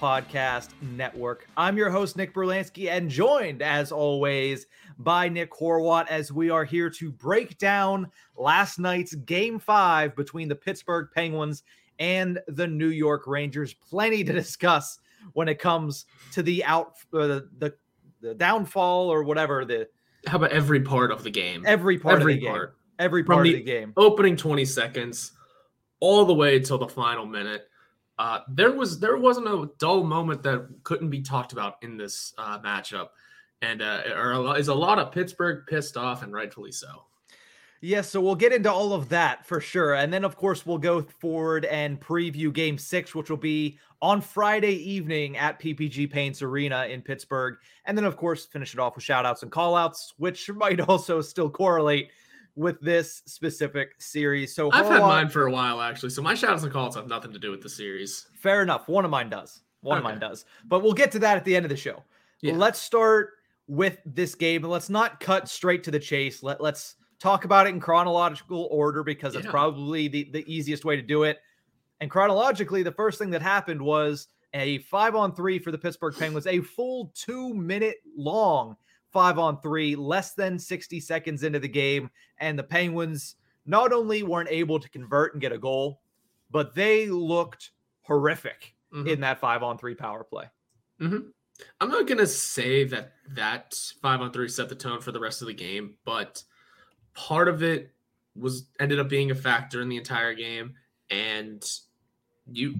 Podcast Network. I'm your host, Nick Brlansky, and joined as always by Nick Horwat as we are here to break down last night's game five between the Pittsburgh Penguins and the New York Rangers. Plenty to discuss when it comes to the out, uh, the, the downfall or whatever the how about every part of the game? Every part every of the part. game. Every part From of the the game. Opening 20 seconds all the way till the final minute. Uh, there was there wasn't a dull moment that couldn't be talked about in this uh, matchup, and uh, is a lot of Pittsburgh pissed off and rightfully so. Yes, so we'll get into all of that for sure. And then, of course, we'll go forward and preview game six, which will be on Friday evening at PPG Paints Arena in Pittsburgh. And then, of course, finish it off with shout outs and call outs, which might also still correlate with this specific series. So I've had Horwat- mine for a while actually, so my shoutouts and calls have nothing to do with the series. Fair enough. One of mine does. One of mine does. But we'll get to that at the end of the show. Yeah. Let's start with this game. and Let's not cut straight to the chase. Let, let's talk about it in chronological order because it's probably the, the easiest way to do it. And chronologically, the first thing that happened was a five on three for the Pittsburgh Penguins, a full two minute long five on three, less than 60 seconds into the game. And the Penguins not only weren't able to convert and get a goal, but they looked horrific Mhm. in that five on three power play. Mhm. I'm not gonna say that that five on three set the tone for the rest of the game, but part of it was ended up being a factor in the entire game. And you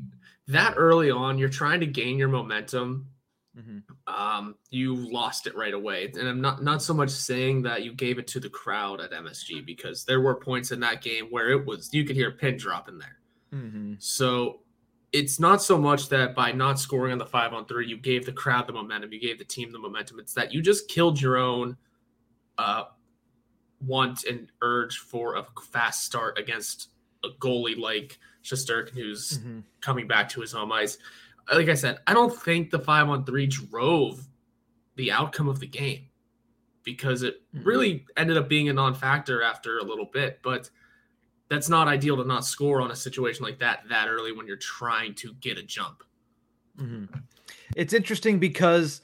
that early on, you're trying to gain your momentum. Um, you lost it right away, and I'm not not so much saying that you gave it to the crowd at MSG because there were points in that game where it was you could hear a pin drop in there. Mm-hmm. So it's not so much that by not scoring on the five on three, you gave the crowd the momentum, you gave the team the momentum. It's that you just killed your own uh, want and urge for a fast start against a goalie like Shesterkin, who's Mhm. coming back to his home ice. Like I said, I don't think the five on three drove the outcome of the game because it Mhm. really ended up being a non-factor after a little bit, but that's not ideal to not score on a situation like that that early when you're trying to get a jump. Mhm. It's interesting because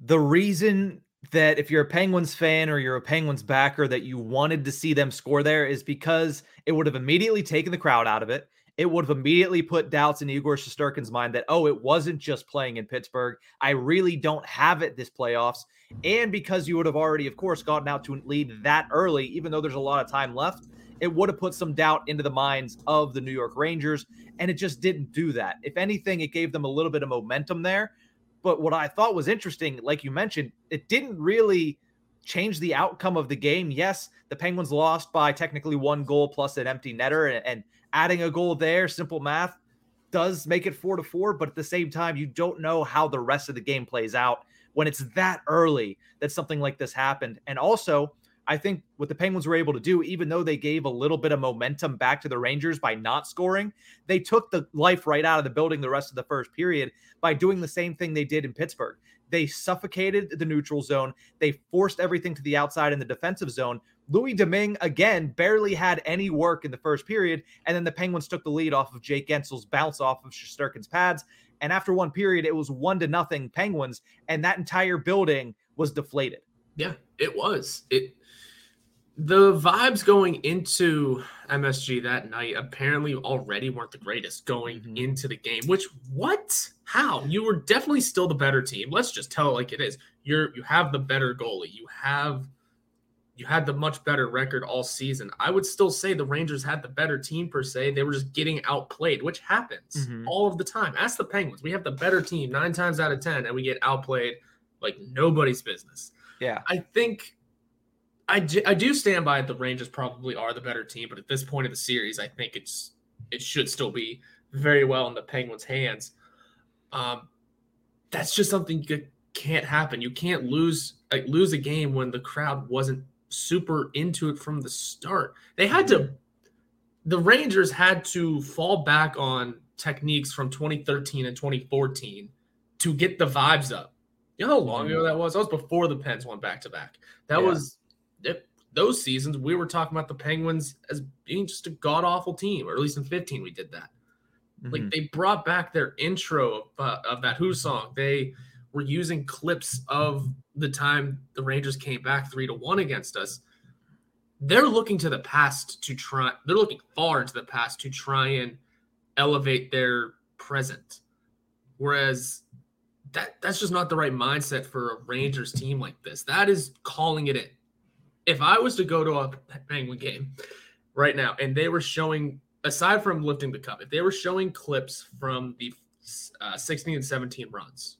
the reason that if you're a Penguins fan or you're a Penguins backer that you wanted to see them score there is because it would have immediately taken the crowd out of it. It would have immediately put doubts in Igor Shesterkin's mind that, oh, it wasn't just playing in Pittsburgh. I really don't have it this playoffs. And because you would have already, of course, gotten out to a lead that early, even though there's a lot of time left, it would have put some doubt into the minds of the New York Rangers. And it just didn't do that. If anything, it gave them a little bit of momentum there. But what I thought was interesting, like you mentioned, it didn't really change the outcome of the game. Yes, the Penguins lost by technically one goal plus an empty netter, and, and adding a goal there, simple math, does make it four to four. But at the same time, you don't know how the rest of the game plays out when it's that early that something like this happened. And also, I think what the Penguins were able to do, even though they gave a little bit of momentum back to the Rangers by not scoring, they took the life right out of the building the rest of the first period by doing the same thing they did in Pittsburgh. They suffocated the neutral zone. They forced everything to the outside in the defensive zone. Louis Domingue again barely had any work in the first period, and then the Penguins took the lead off of Jake Guentzel's bounce off of Shesterkin's pads. And after one period, it was one to nothing Penguins, and that entire building was deflated. Yeah, it was. It the vibes going into MSG that night apparently already weren't the greatest going mm-hmm. into the game. Which what? How? You were definitely still the better team. Let's just tell it like it is. You're you have the better goalie. You have you had the much better record all season. I would still say the Rangers had the better team per se. They were just getting outplayed, which happens mm-hmm. all of the time. Ask the Penguins. We have the better team nine times out of 10, and we get outplayed like nobody's business. Yeah. I think I, I do stand by it. The Rangers probably are the better team, but at this point of the series, I think it's it should still be very well in the Penguins' hands. Um, that's just something that can't happen. You can't lose like, lose a game when the crowd wasn't super into it from the start. They had to. The Rangers had to fall back on techniques from 2013 and 2014 to get the vibes up. You know how long ago that was? That was before the Pens went back to back. That yeah. was it, those seasons. We were talking about the Penguins as being just a god awful team, or at least in 15 we did that. Mm-hmm. Like they brought back their intro of, uh, of that Who song. They were using clips of the time the Rangers came back three to one against us. They're looking to the past to try. They're looking far into the past to try and elevate their present. Whereas that that's just not the right mindset for a Rangers team like this. That is calling it in. If I was to go to a Penguin game right now and they were showing, aside from lifting the cup, if they were showing clips from the uh, 16 and 17 runs,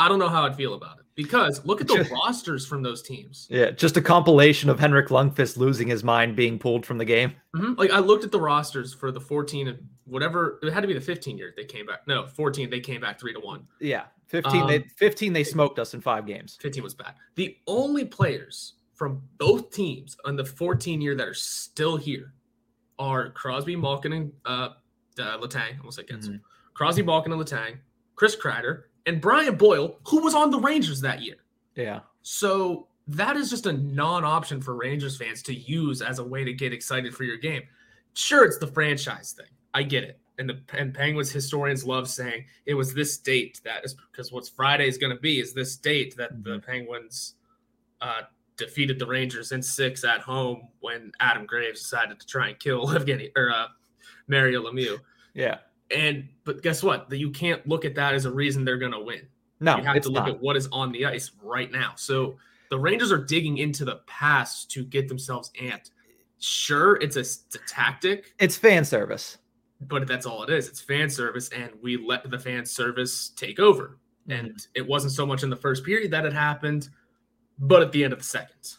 I don't know how I'd feel about it because look at the rosters from those teams. Yeah, just a compilation of Henrik Lundqvist losing his mind, being pulled from the game. Mm-hmm. Like I looked at the rosters for the 14 and whatever it had to be the 15 year they came back. No, 14 they came back three to one. Yeah, 15 um, they 15 they smoked us in five games. 15 was bad. The only players from both teams on the 14 year that are still here are Crosby, Malkin, and uh, uh, Letang. Almost like mm-hmm. Crosby, Malkin, and Letang, Chris Kreider, and Brian Boyle, who was on the Rangers that year. Yeah. So that is just a non-option for Rangers fans to use as a way to get excited for your game. Sure, it's the franchise thing. I get it. And the and Penguins historians love saying it was this date that is because what's Friday is going to be is this date that mm-hmm. the Penguins uh, defeated the Rangers in six at home when Adam Graves decided to try and kill Evgeny or uh, Mario Lemieux. Yeah. And but guess what? That you can't look at that as a reason they're going to win. No, you have to look not. at what is on the ice right now. So the Rangers are digging into the past to get themselves amped. Sure, it's a, it's a tactic. It's fan service, but that's all it is. It's fan service, and we let the fan service take over. Mm-hmm. And it wasn't so much in the first period that it happened, but at the end of the second.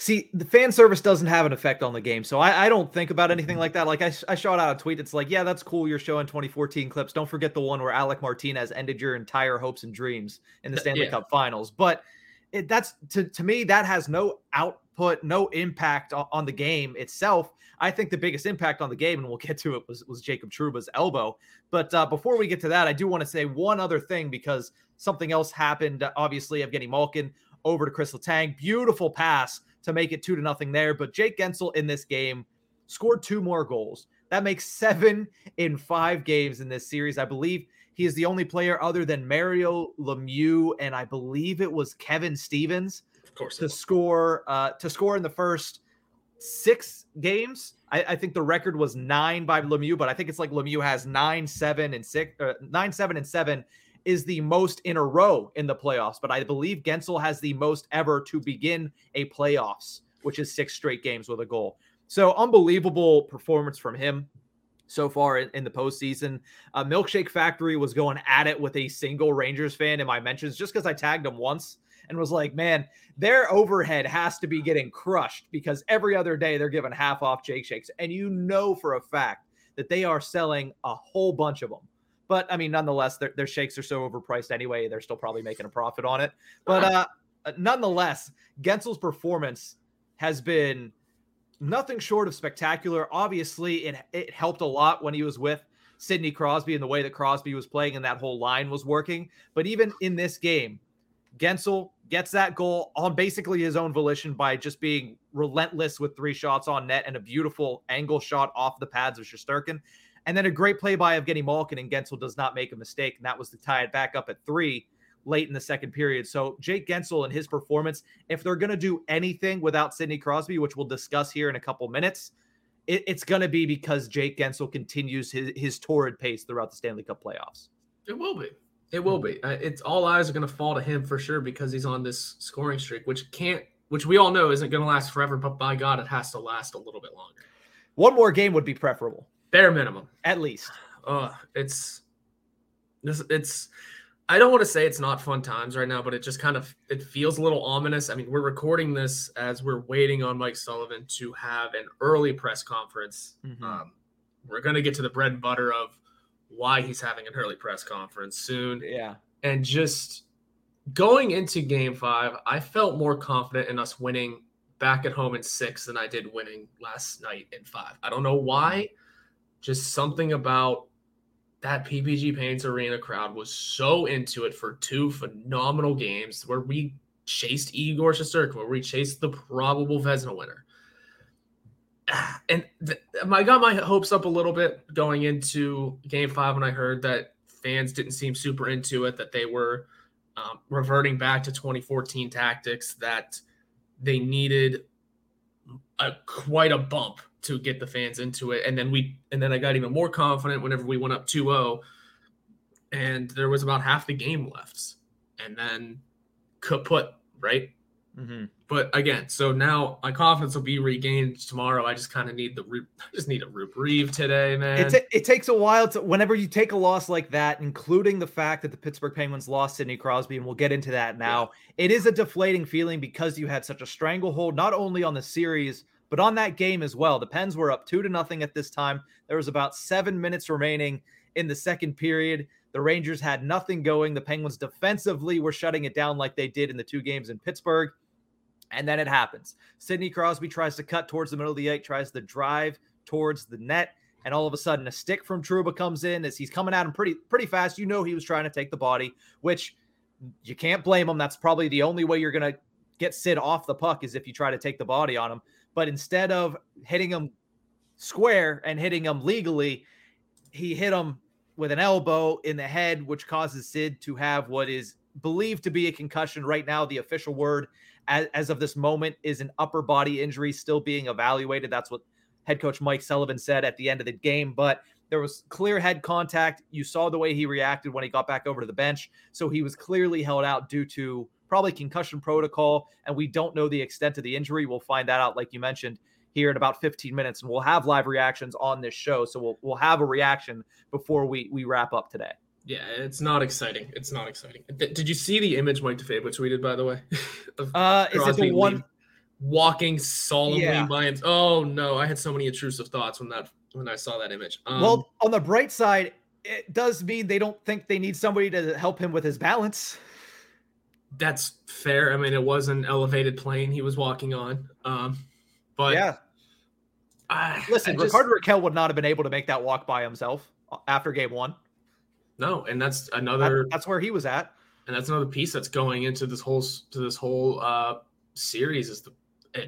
See, the fan service doesn't have an effect on the game. So I, I don't think about anything like that. Like I, I shot out a tweet. It's like, yeah, that's cool. You're showing 2014 clips. Don't forget the one where Alec Martinez ended your entire hopes and dreams in the Stanley yeah. Cup finals. But it, that's to, to me, that has no output, no impact on, on, the game itself. I think the biggest impact on the game, and we'll get to it, was, was Jacob Trouba's elbow. But uh, before we get to that, I do want to say one other thing because something else happened. Obviously, Evgeny Malkin over to Chris Letang. Beautiful pass to make it two to nothing there. But Jake Guentzel in this game scored two more goals. That makes seven in five games in this series. I believe he is the only player other than Mario Lemieux and I believe it was Kevin Stevens, of course, to score uh, to score in the first six games. I, I, think the record was nine by Lemieux, but I think it's like Lemieux has nine, seven, and six, uh, nine, seven, and seven is the most in a row in the playoffs, but I believe Guentzel has the most ever to begin a playoffs, which is six straight games with a goal. So unbelievable performance from him so far in, in the postseason. Uh, Milkshake Factory was going at it with a single Rangers fan in my mentions just because I tagged him once and was like, man, their overhead has to be getting crushed because every other day they're giving half off Jake Shakes. And you know for a fact that they are selling a whole bunch of them. But I mean, nonetheless, their, their shakes are so overpriced anyway. They're still probably making a profit on it. But uh, uh, nonetheless, Guentzel's performance has been nothing short of spectacular. Obviously, it it helped a lot when he was with Sidney Crosby and the way that Crosby was playing and that whole line was working. But even in this game, Guentzel gets that goal on basically his own volition by just being relentless with three shots on net and a beautiful angle shot off the pads of Shesterkin. And then a great play by Evgeny Malkin, and Guentzel does not make a mistake. And that was to tie it back up at three late in the second period. So Jake Guentzel and his performance, if they're going to do anything without Sidney Crosby, which we'll discuss here in a couple minutes, it, it's going to be because Jake Guentzel continues his, his torrid pace throughout the Stanley Cup playoffs. It will be. It will be. Uh, it's all eyes are going to fall to him for sure because he's on this scoring streak, which can't, which we all know isn't going to last forever. But by God, it has to last a little bit longer. One more game would be preferable, bare minimum, at least. Uh, it's this. It's. I don't want to say it's not fun times right now, but it just kind of it feels a little ominous. I mean, we're recording this as we're waiting on Mike Sullivan to have an early press conference. Mm-hmm. Um, we're going to get to the bread and butter of why he's having an early press conference soon. Yeah. And just going into game five, I felt more confident in us winning back at home in six than I did winning last night in five. I don't know why. Just something about that PPG Paints Arena crowd was so into it for two phenomenal games where we chased Igor Shesterkin, where we chased the probable Vezina winner. And th- I got my hopes up a little bit going into Game Five when I heard that fans didn't seem super into it, that they were um, reverting back to 2014 tactics, that they needed a quite a bump to get the fans into it, and then we and then I got even more confident whenever we went up 2-0, and there was about half the game left, and then kaput, right? Mm-hmm. But again, so now my confidence will be regained tomorrow. I just kind of need the I just need a reprieve today, man. It, t- it takes a while to whenever you take a loss like that, including the fact that the Pittsburgh Penguins lost Sidney Crosby, and we'll get into that now. Yeah. It is a deflating feeling because you had such a stranglehold not only on the series but on that game as well. The Pens were up two to nothing at this time. There was about seven minutes remaining in the second period. The Rangers had nothing going. The Penguins defensively were shutting it down like they did in the two games in Pittsburgh. And then it happens. Sidney Crosby tries to cut towards the middle of the eight, tries to drive towards the net, and all of a sudden a stick from Trouba comes in as he's coming at him pretty pretty fast. You know he was trying to take the body, which you can't blame him. That's probably the only way you're gonna get Sid off the puck is if you try to take the body on him. But instead of hitting him square and hitting him legally, he hit him with an elbow in the head, which causes Sid to have what is believed to be a concussion. Right now, the official word as, as of this moment is an upper body injury still being evaluated. That's what head coach Mike Sullivan said at the end of the game. But there was clear head contact. You saw the way he reacted when he got back over to the bench. So he was clearly held out due to probably concussion protocol. And we don't know the extent of the injury. We'll find that out, like you mentioned, here in about 15 minutes. And we'll have live reactions on this show. So we'll, we'll have a reaction before we, we wrap up today. Yeah, it's not exciting. It's not exciting. Th- did you see the image Mike DeFabo tweeted, by the way? uh, is it the one walking solemnly yeah. by him? Oh no, I had so many intrusive thoughts when that when I saw that image. Um, well, on the bright side, it does mean they don't think they need somebody to help him with his balance. That's fair. I mean, it was an elevated plane he was walking on. Um, but yeah. I, Listen, I just, Rickard Rakell would not have been able to make that walk by himself after game one. No, and that's another. That, that's where he was at, and that's another piece that's going into this whole to this whole uh, series is the,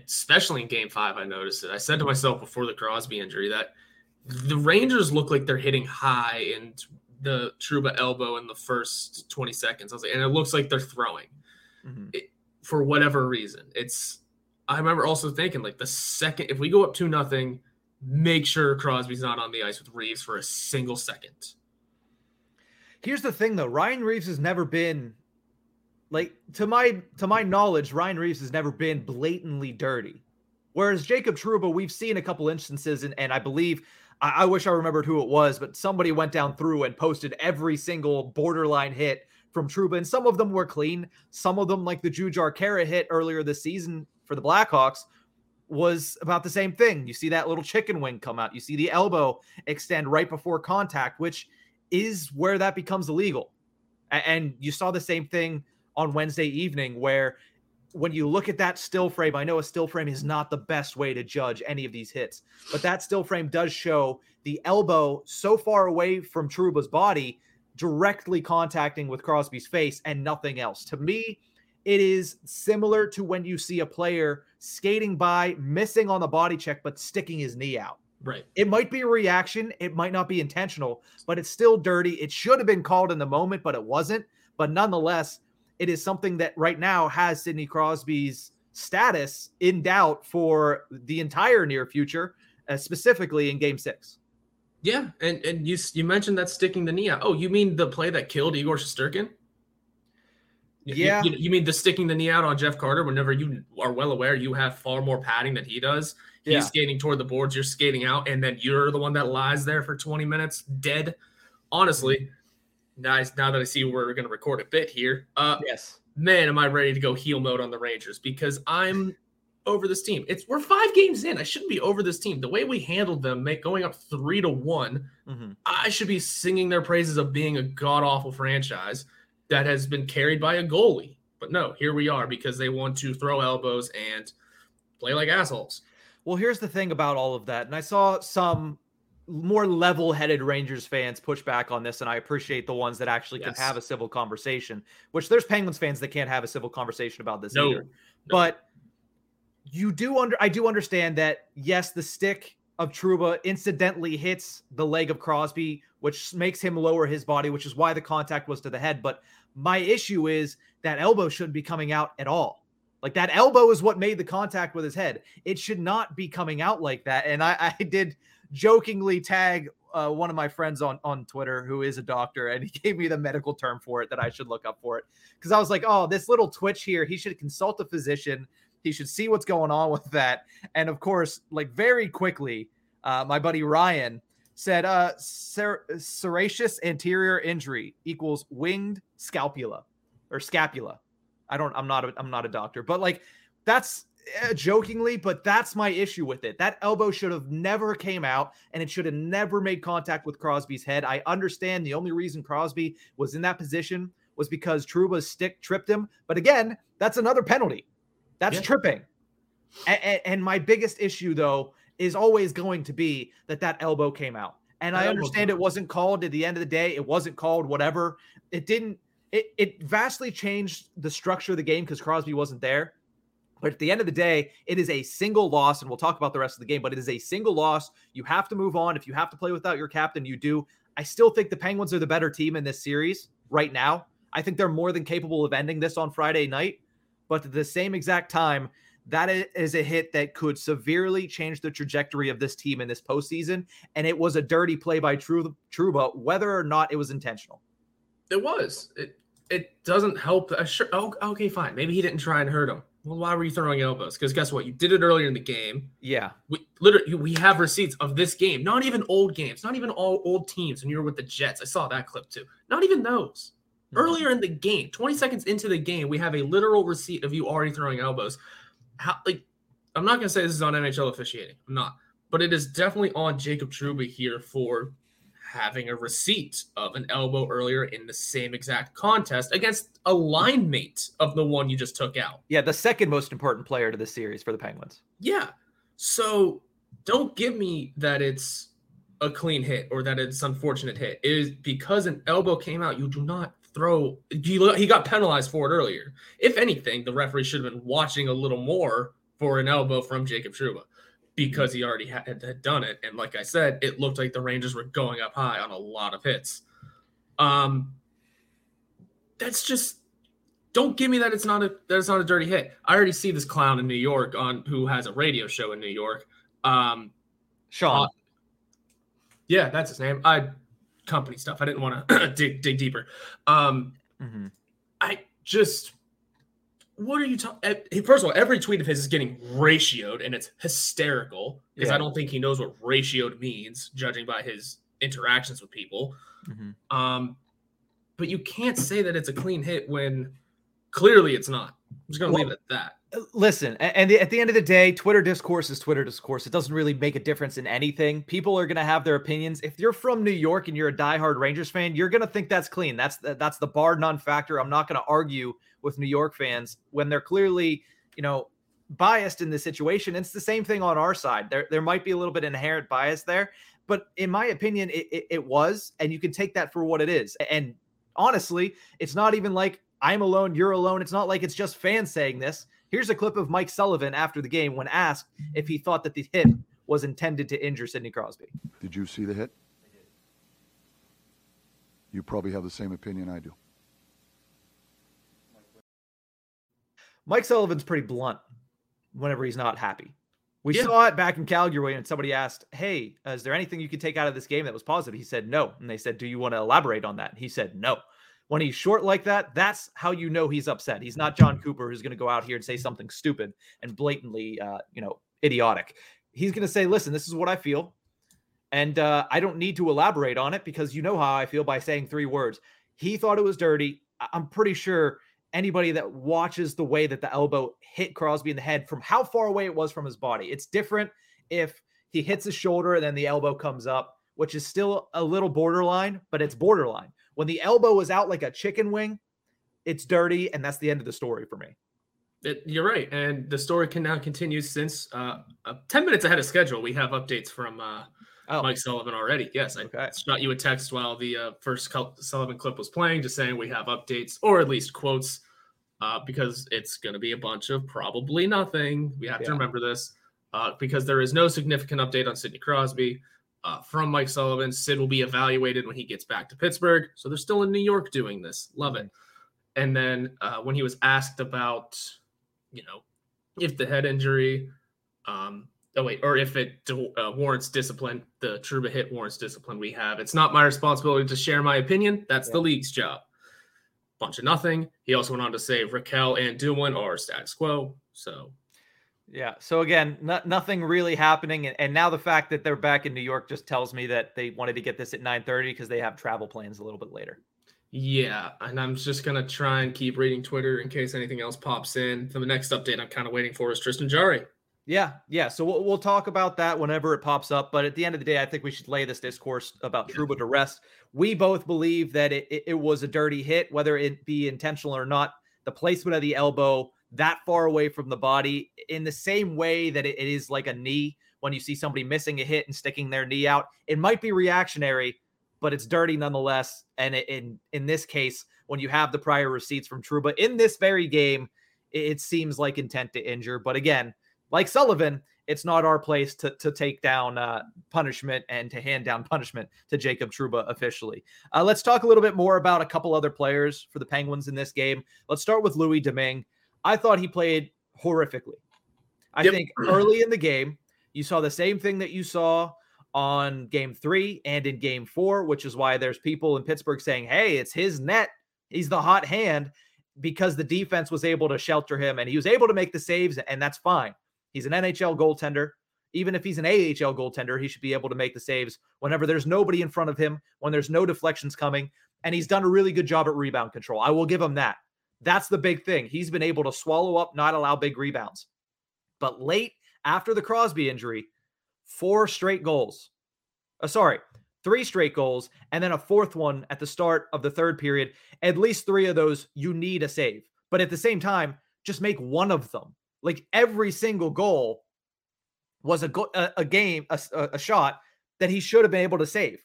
especially in Game Five. I noticed it. I said to myself before the Crosby injury that the Rangers look like they're hitting high and the Trouba elbow in the first 20 seconds. I was like, and it looks like they're throwing mm-hmm. it, for whatever reason. It's. I remember also thinking like the second if we go up two nothing, make sure Crosby's not on the ice with Reaves for a single second Here's the thing though, Ryan Reaves has never been like to my to my knowledge, Ryan Reaves has never been blatantly dirty. Whereas Jacob Trouba, we've seen a couple instances, and, and I believe I, I wish I remembered who it was, but somebody went down through and posted every single borderline hit from Trouba, and some of them were clean. Some of them, like the Jujhar Khaira hit earlier this season for the Blackhawks, was about the same thing. You see that little chicken wing come out. You see the elbow extend right before contact, which – is where that becomes illegal. And you saw the same thing on Wednesday evening where when you look at that still frame, I know a still frame is not the best way to judge any of these hits, but that still frame does show the elbow so far away from Trouba's body directly contacting with Crosby's face and nothing else. To me, it is similar to when you see a player skating by, missing on the body check, but sticking his knee out. Right. It might be a reaction. It might not be intentional, but it's still dirty. It should have been called in the moment, but it wasn't. But nonetheless, it is something that right now has Sidney Crosby's status in doubt for the entire near future, uh, specifically in game six. Yeah. And and you you mentioned that sticking the knee out. Oh, you mean the play that killed Igor Shesterkin? Yeah. You, you, you, mean the sticking the knee out on Jeff Carter whenever you are well aware you have far more padding than he does? He's Yeah. skating toward the boards, you're skating out, and then you're the one that lies there for 20 minutes dead. Honestly, nice. Now that I see where we're going to record a bit here, uh, Yes. man, am I ready to go heel mode on the Rangers because I'm over this team. It's we're five games in. I shouldn't be over this team. The way we handled them, make going up three to one, Mhm. I should be singing their praises of being a god awful franchise that has been carried by a goalie. But no, here we are because they want to throw elbows and play like assholes. Well, here's the thing about all of that. And I saw some more level headed Rangers fans push back on this. And I appreciate the ones that actually Yes. can have a civil conversation, which there's Penguins fans that can't have a civil conversation about this No, either. But you do under I do understand that yes, the stick of Trouba incidentally hits the leg of Crosby, which makes him lower his body, which is why the contact was to the head. But my issue is that elbow shouldn't be coming out at all. Like that elbow is what made the contact with his head. It should not be coming out like that. And I, I did jokingly tag uh, one of my friends on on Twitter who is a doctor, and he gave me the medical term for it that I should look up for it because I was like, oh, this little twitch here, he should consult a physician. He should see what's going on with that. And of course, like very quickly, uh, my buddy Ryan said, uh, ser- serratus anterior injury equals winged scapula or scapula. I don't, I'm not, a, I'm not a doctor, but like that's Eh, jokingly, but that's my issue with it. That elbow should have never came out and it should have never made contact with Crosby's head. I understand the only reason Crosby was in that position was because Trouba's stick tripped him. But again, that's another penalty. That's Yeah. tripping. And, and my biggest issue, though, is always going to be that that elbow came out. And That I understand it wasn't called at the end of the day. It wasn't called, whatever. It didn't, it, it vastly changed the structure of the game because Crosby wasn't there. But at the end of the day, it is a single loss, and we'll talk about the rest of the game, but it is a single loss. You have to move on. If you have to play without your captain, you do. I still think the Penguins are the better team in this series right now. I think they're more than capable of ending this on Friday night. But at the same exact time, that is a hit that could severely change the trajectory of this team in this postseason. And it was a dirty play by Tru- Trouba, whether or not it was intentional. It was. It it doesn't help. Uh, sure. Oh, okay, fine. Maybe he didn't try and hurt him. Well, why were you throwing elbows? Because guess what? You did it earlier in the game. Yeah. We literally we have receipts of this game. Not even old games. Not even all old teams. When you were with the Jets, I saw that clip too. Not even those. Mm-hmm. Earlier in the game, 20 seconds into the game, we have a literal receipt of you already throwing elbows. How like I'm not gonna say this is on NHL officiating. I'm not, but it is definitely on Jacob Trouba here for having a receipt of an elbow earlier in the same exact contest against a line mate of the one you just took out. Yeah. The second most important player to this series for the Penguins. Yeah. So don't give me that it's a clean hit or that it's unfortunate hit. It is because an elbow came out. You do not throw. He, he got penalized for it earlier. If anything, the referee should have been watching a little more for an elbow from Jacob Trouba because he already had, had done it. And like I said, it looked like the Rangers were going up high on a lot of hits. Um, that's just don't give me that it's not a that it's not a dirty hit. I already see this clown in New York on who has a radio show in New York. Um, Sean. Uh, yeah, that's his name. I company stuff. I didn't want to dig dig deeper. Um, Mhm. I just what are you talking? First of all, every tweet of his is getting ratioed, and it's hysterical because Yeah. I don't think he knows what ratioed means, judging by his interactions with people. Mhm. Um, but you can't say that it's a clean hit when clearly it's not. I'm just gonna Well, leave it at that. Uh, Listen, and at the end of the day, Twitter discourse is Twitter discourse. It doesn't really make a difference in anything. People are going to have their opinions. If you're from New York and you're a diehard Rangers fan, you're going to think that's clean. That's the, that's the bar none factor. I'm not going to argue with New York fans when they're clearly, you know, biased in this situation. It's the same thing on our side. There there might be a little bit inherent bias there, but in my opinion, it, it, it was, and you can take that for what it is. And honestly, it's not even like I'm alone, you're alone. It's not like it's just fans saying this. Here's a clip of Mike Sullivan after the game when asked if he thought that the hit was intended to injure Sidney Crosby. Did you see the hit? You probably have the same opinion I do. Mike Sullivan's pretty blunt whenever he's not happy. We Yeah. saw it back in Calgary and somebody asked, Hey, uh, is there anything you could take out of this game that was positive? He said, No. And they said, Do you want to elaborate on that? He said, No. When he's short like that, that's how you know he's upset. He's not Jon Cooper who's going to go out here and say something stupid and blatantly, uh, you know, idiotic. He's going to say, Listen, this is what I feel. And uh, I don't need to elaborate on it because you know how I feel by saying three words. He thought it was dirty. I- I'm pretty sure anybody that watches the way that the elbow hit Crosby in the head from how far away it was from his body. It's different if he hits his shoulder and then the elbow comes up, which is still a little borderline, but it's borderline. When the elbow is out like a chicken wing, it's dirty, and that's the end of the story for me. It, you're right, and the story can now continue since uh, uh, ten minutes ahead of schedule. We have updates from uh, Oh, Mike Sullivan already. Yes, I Okay. shot you a text while the uh, first Sullivan clip was playing, just saying we have updates or at least quotes, uh, because it's going to be a bunch of probably nothing. We have Yeah. to remember this uh, because there is no significant update on Sidney Crosby uh, from Mike Sullivan. Sid will be evaluated when he gets back to Pittsburgh, so they're still in New York doing this. Love it. And then uh, when he was asked about, you know, if the head injury, um, oh wait, or if it uh, warrants discipline, the Trouba hit warrants discipline. We have. It's not my responsibility to share my opinion. That's the league's job. Bunch of nothing. He also went on to say Rakell and Duwin are status quo. So Yeah. So again, no, nothing really happening, and, and now the fact that they're back in New York just tells me that they wanted to get this at 9:30 because they have travel plans a little bit later. yeah, and I'm just gonna try and keep reading Twitter in case anything else pops in. The next update I'm kind of waiting for is Tristan Jarry. Yeah, yeah. So we'll, we'll talk about that whenever it pops up. But at the end of the day, I think we should lay this discourse about Yeah. Trouba to rest. We both believe that it, it, it was a dirty hit, whether it be intentional or not. The placement of the elbow that far away from the body, in the same way that it- it is like a knee when you see somebody missing a hit and sticking their knee out, it might be reactionary, but it's dirty nonetheless. And it- in in this case, when you have the prior receipts from Trouba in this very game, it, it seems like intent to injure. But again, like Sullivan, it's not our place to, to take down uh, punishment and to hand down punishment to Jacob Trouba officially. Uh, let's talk a little bit more about a couple other players for the Penguins in this game. Let's start with Louis Domingue. I thought he played horrifically. I Yep. think early in the game, you saw the same thing that you saw on game three and in game four, which is why there's people in Pittsburgh saying, hey, it's his net. He's the hot hand because the defense was able to shelter him and he was able to make the saves, and that's fine. He's an NHL goaltender. Even if he's an AHL goaltender, he should be able to make the saves whenever there's nobody in front of him, when there's no deflections coming. And he's done a really good job at rebound control. I will give him that. That's the big thing. He's been able to swallow up, not allow big rebounds. But late after the Crosby injury, four straight goals. Uh, sorry, three straight goals, and then a fourth one at the start of the third period. At least three of those, you need a save. But at the same time, just make one of them. Like every single goal was a go- a, game, a game, a, a- shot that he should have been able to save.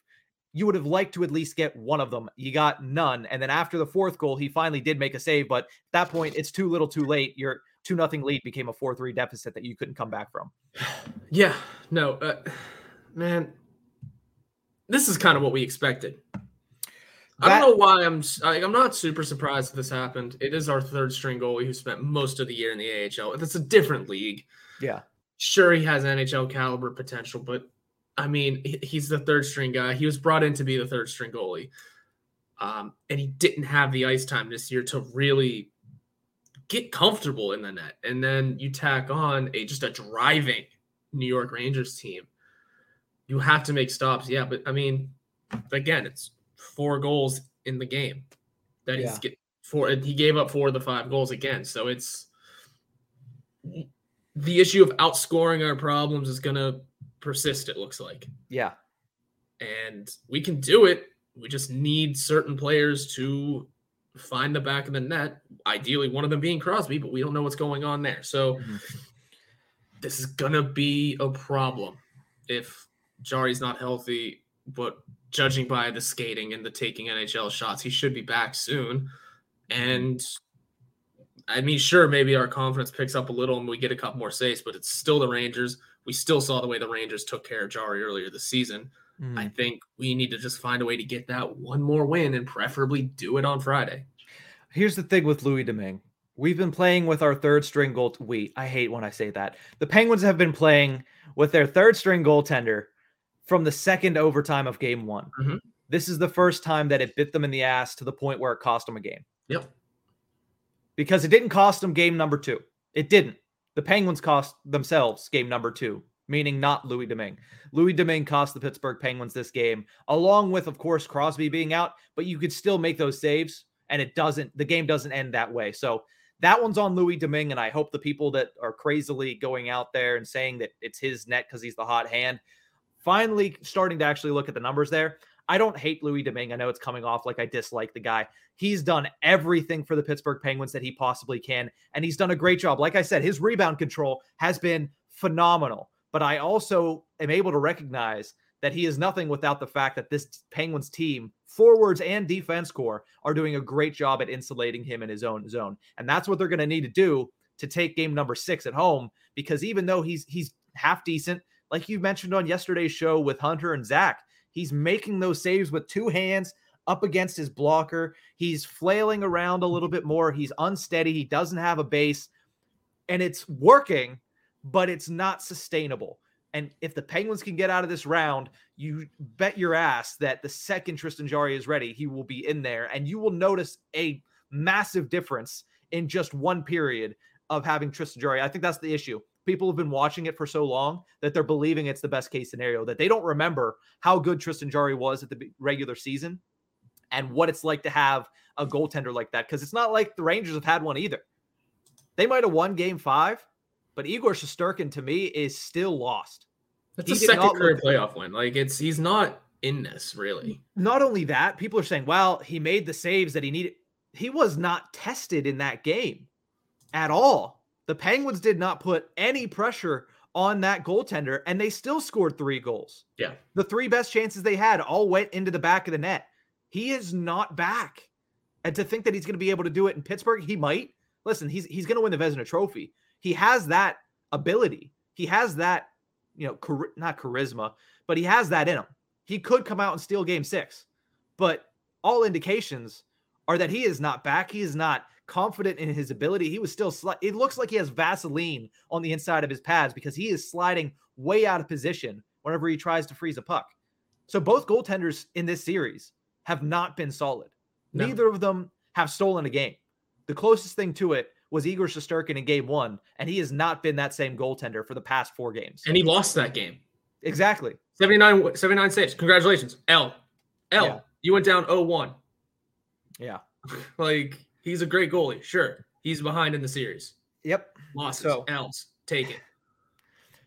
You would have liked to at least get one of them. You got none. And then after the fourth goal, he finally did make a save. But at that point, it's too little too late. Your 2 nothing lead became a 4 3 deficit that you couldn't come back from. Yeah, no, uh, man, this is kind of what we expected. I don't know why I'm. Like, I'm not super surprised that this happened. It is our third string goalie who spent most of the year in the AHL. That's a different league. Yeah. Sure, he has NHL caliber potential, but I mean, he's the third string guy. He was brought in to be the third string goalie, um, and he didn't have the ice time this year to really get comfortable in the net. And then you tack on a just a driving New York Rangers team. You have to make stops, yeah. But I mean, again, it's four goals in the game that Yeah. he's get four. He gave up four of the five goals again, so it's the issue of outscoring our problems is going to persist. It looks like, Yeah. and we can do it. We just need certain players to find the back of the net. Ideally, one of them being Crosby, but we don't know what's going on there. So Mhm. this is gonna be a problem if Jarry's not healthy. But judging by the skating and the taking NHL shots, he should be back soon. And I mean, sure, maybe our confidence picks up a little and we get a couple more saves, but it's still the Rangers. We still saw the way the Rangers took care of Jarry earlier this season. Mm. I think we need to just find a way to get that one more win and preferably do it on Friday. Here's the thing with Louis Domingue. We've been playing with our third string goal. We, I hate when I say that. The Penguins have been playing with their third string goaltender from the second overtime of game one. Mhm. This is the first time that it bit them in the ass to the point where it cost them a game Yep. because it didn't cost them game number two. It didn't. The Penguins cost themselves game number two, meaning not Louis Domingue. Louis Domingue cost the Pittsburgh Penguins this game, along with, of course, Crosby being out, but you could still make those saves, and it doesn't, the game doesn't end that way. So that one's on Louis Domingue, and I hope the people that are crazily going out there and saying that it's his net because he's the hot hand finally starting to actually look at the numbers there. I don't hate Louis Domingue. I know it's coming off like I dislike the guy. He's done everything for the Pittsburgh Penguins that he possibly can, and he's done a great job. Like I said, his rebound control has been phenomenal. But I also am able to recognize that he is nothing without the fact that this Penguins team, forwards and defense core, are doing a great job at insulating him in his own zone. And that's what they're going to need to do to take game number six at home. Because even though he's he's half decent, like you mentioned on yesterday's show with Hunter and Zach, he's making those saves with two hands up against his blocker. He's flailing around a mm-hmm. little bit more. He's unsteady. He doesn't have a base, and it's working, but it's not sustainable. And if the Penguins can get out of this round, you bet your ass that the second Tristan Jarry is ready, he will be in there, and you will notice a massive difference in just one period of having Tristan Jarry. I think that's the issue. People have been watching it for so long that they're believing it's the best case scenario that they don't remember how good Tristan Jarry was at the regular season and what it's like to have a goaltender like that. Because it's not like the Rangers have had one either. They might have won game five, but Igor Shesterkin to me is still lost. That's He a second career look- playoff win. Like it's he's not in this really. Not only that, people are saying, well, he made the saves that he needed. He was not tested in that game at all. The Penguins did not put any pressure on that goaltender, and they still scored three goals. Yeah. The three best chances they had all went into the back of the net. He is not back. And to think that he's going to be able to do it in Pittsburgh, he might. Listen, he's he's going to win the Vezina Trophy. He has that ability. He has that, you know, char- not charisma, but he has that in him. He could come out and steal game 6. But all indications are that he is not back. He is not confident in his ability. He was still sli- it looks like he has Vaseline on the inside of his pads because he is sliding way out of position whenever he tries to freeze a puck. So both goaltenders in this series have not been solid. No. Neither of them have stolen a game. The closest thing to it was Igor Shesterkin in game 1 and he has not been that same goaltender for the past 4 games. And he lost that game. Exactly. 79, 79 saves. Congratulations. L. L. Yeah. You went down 0-1. Yeah. Like he's a great goalie. Sure. He's behind in the series. Yep. Losses. So- L's. Take it.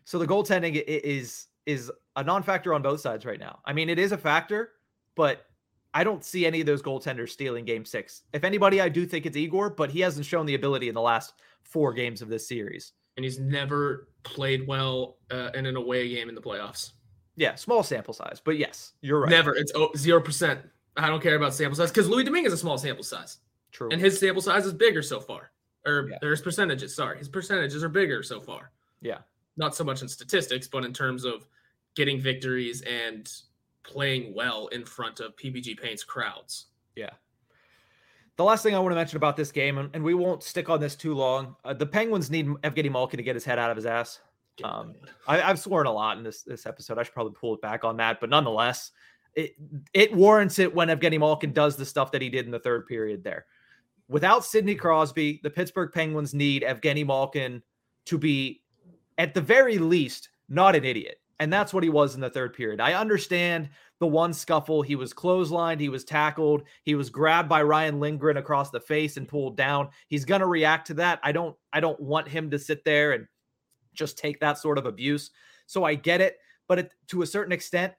So the goaltending is is a non-factor on both sides right now. I mean, it is a factor, but I don't see any of those goaltenders stealing game 6. If anybody, I do think it's Igor, but he hasn't shown the ability in the last 4 games of this series. And he's never played well uh, in an away game in the playoffs. Yeah, small sample size, but yes, you're right. Never. It's zero percent. I don't care about sample size because Louis Domingue is a small sample size, True. and his sample size is bigger so far. Or Yeah. there's percentages. Sorry, his percentages are bigger so far. yeah. Not so much in statistics, but in terms of getting victories and playing well in front of PPG Paint's crowds. Yeah. The last thing I want to mention about this game, and, and we won't stick on this too long. Uh, the Penguins need Evgeny Malkin to get his head out of his ass. Um, I, I've sworn a lot in this this episode. I should probably pull it back on that, but nonetheless, it it warrants it when Evgeny Malkin does the stuff that he did in the third period there. Without Sidney Crosby, the Pittsburgh Penguins need Evgeny Malkin to be, at the very least, not an idiot. And that's what he was in the third period. I understand the one scuffle. He was clotheslined, he was tackled, he was grabbed by Ryan Lindgren across the face and pulled down. He's to react to that. I don't I don't want him to sit there and just take that sort of abuse. So I get it, but it, to a certain extent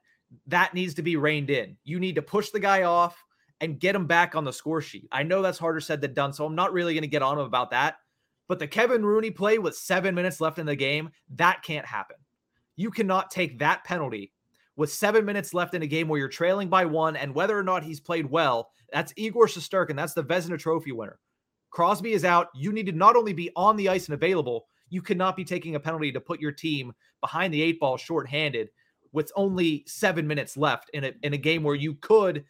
that needs to be reined in. You need to push the guy off and get him back on the score sheet. I know that's harder said than done, so I'm not really going to get on him about that. But the Kevin Rooney play with 7 minutes left in the game, that can't happen. You cannot take that penalty with seven minutes left in a game where you're trailing by one, and whether or not he's played well, that's Igor Shesterkin. That's the Vezina Trophy winner. Crosby is out. You need to not only be on the ice and available, you cannot be taking a penalty to put your team behind the eight ball shorthanded with only seven minutes left in a, in a game where you could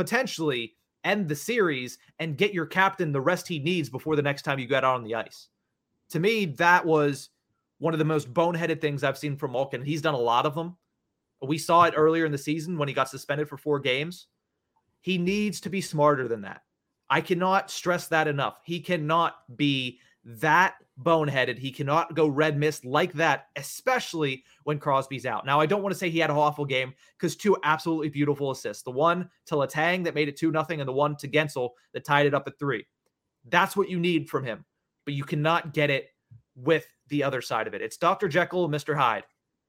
potentially end the series and get your captain the rest he needs before the next time you get out on the ice. To me, that was one of the most boneheaded things I've seen from Malkin. He's done a lot of them. We saw it earlier in the season when he got suspended for four games. He needs to be smarter than that. I cannot stress that enough. He cannot be that boneheaded. He cannot go red mist like that, especially when Crosby's out. Now, I don't want to say he had an awful game because two absolutely beautiful assists. The one to Letang that made it 2 nothing, and the one to Guentzel that tied it up at three. That's what you need from him. But you cannot get it with the other side of it. It's Dr. Jekyll and Mr. Hyde.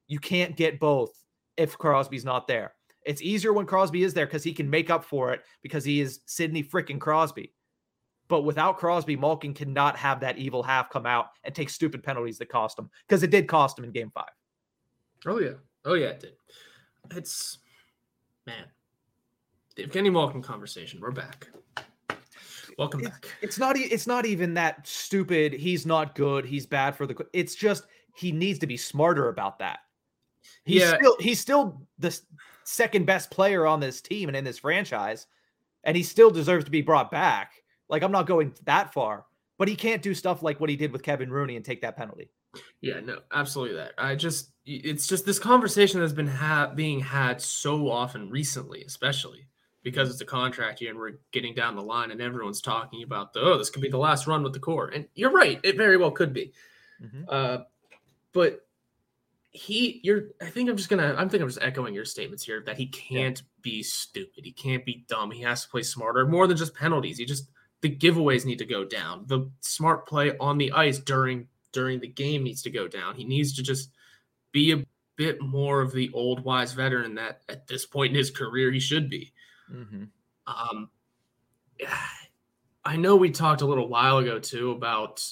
You can't get both if Crosby's not there. It's easier when Crosby is there because he can make up for it because he is Sidney freaking Crosby. But without Crosby, Malkin cannot have that evil half come out and take stupid penalties that cost him because it did cost him in game five. Oh, yeah. Oh, yeah, it did. It's, man, the Evgeny Malkin conversation. We're back. Welcome it's, back. It's not. It's not even that stupid. He's not good. He's bad for the. It's just he needs to be smarter about that. He's yeah. still he's still the second best player on this team and in this franchise, and he still deserves to be brought back. Like I'm not going that far, but he can't do stuff like what he did with Kevin Rooney and take that penalty. Yeah, no, absolutely that. I just it's just this conversation has been ha- being had so often recently, especially because it's a contract year and we're getting down the line and everyone's talking about the oh this could be the last run with the core and you're right it very well could be mm-hmm. uh, but he you're i think i'm just gonna i'm think i'm just echoing your statements here that he can't yeah. be stupid he can't be dumb he has to play smarter more than just penalties he just the giveaways need to go down. The smart play on the ice during during the game needs to go down. He needs to just be a bit more of the old wise veteran that at this point in his career he should be. Mm-hmm. um i know we talked a little while ago too about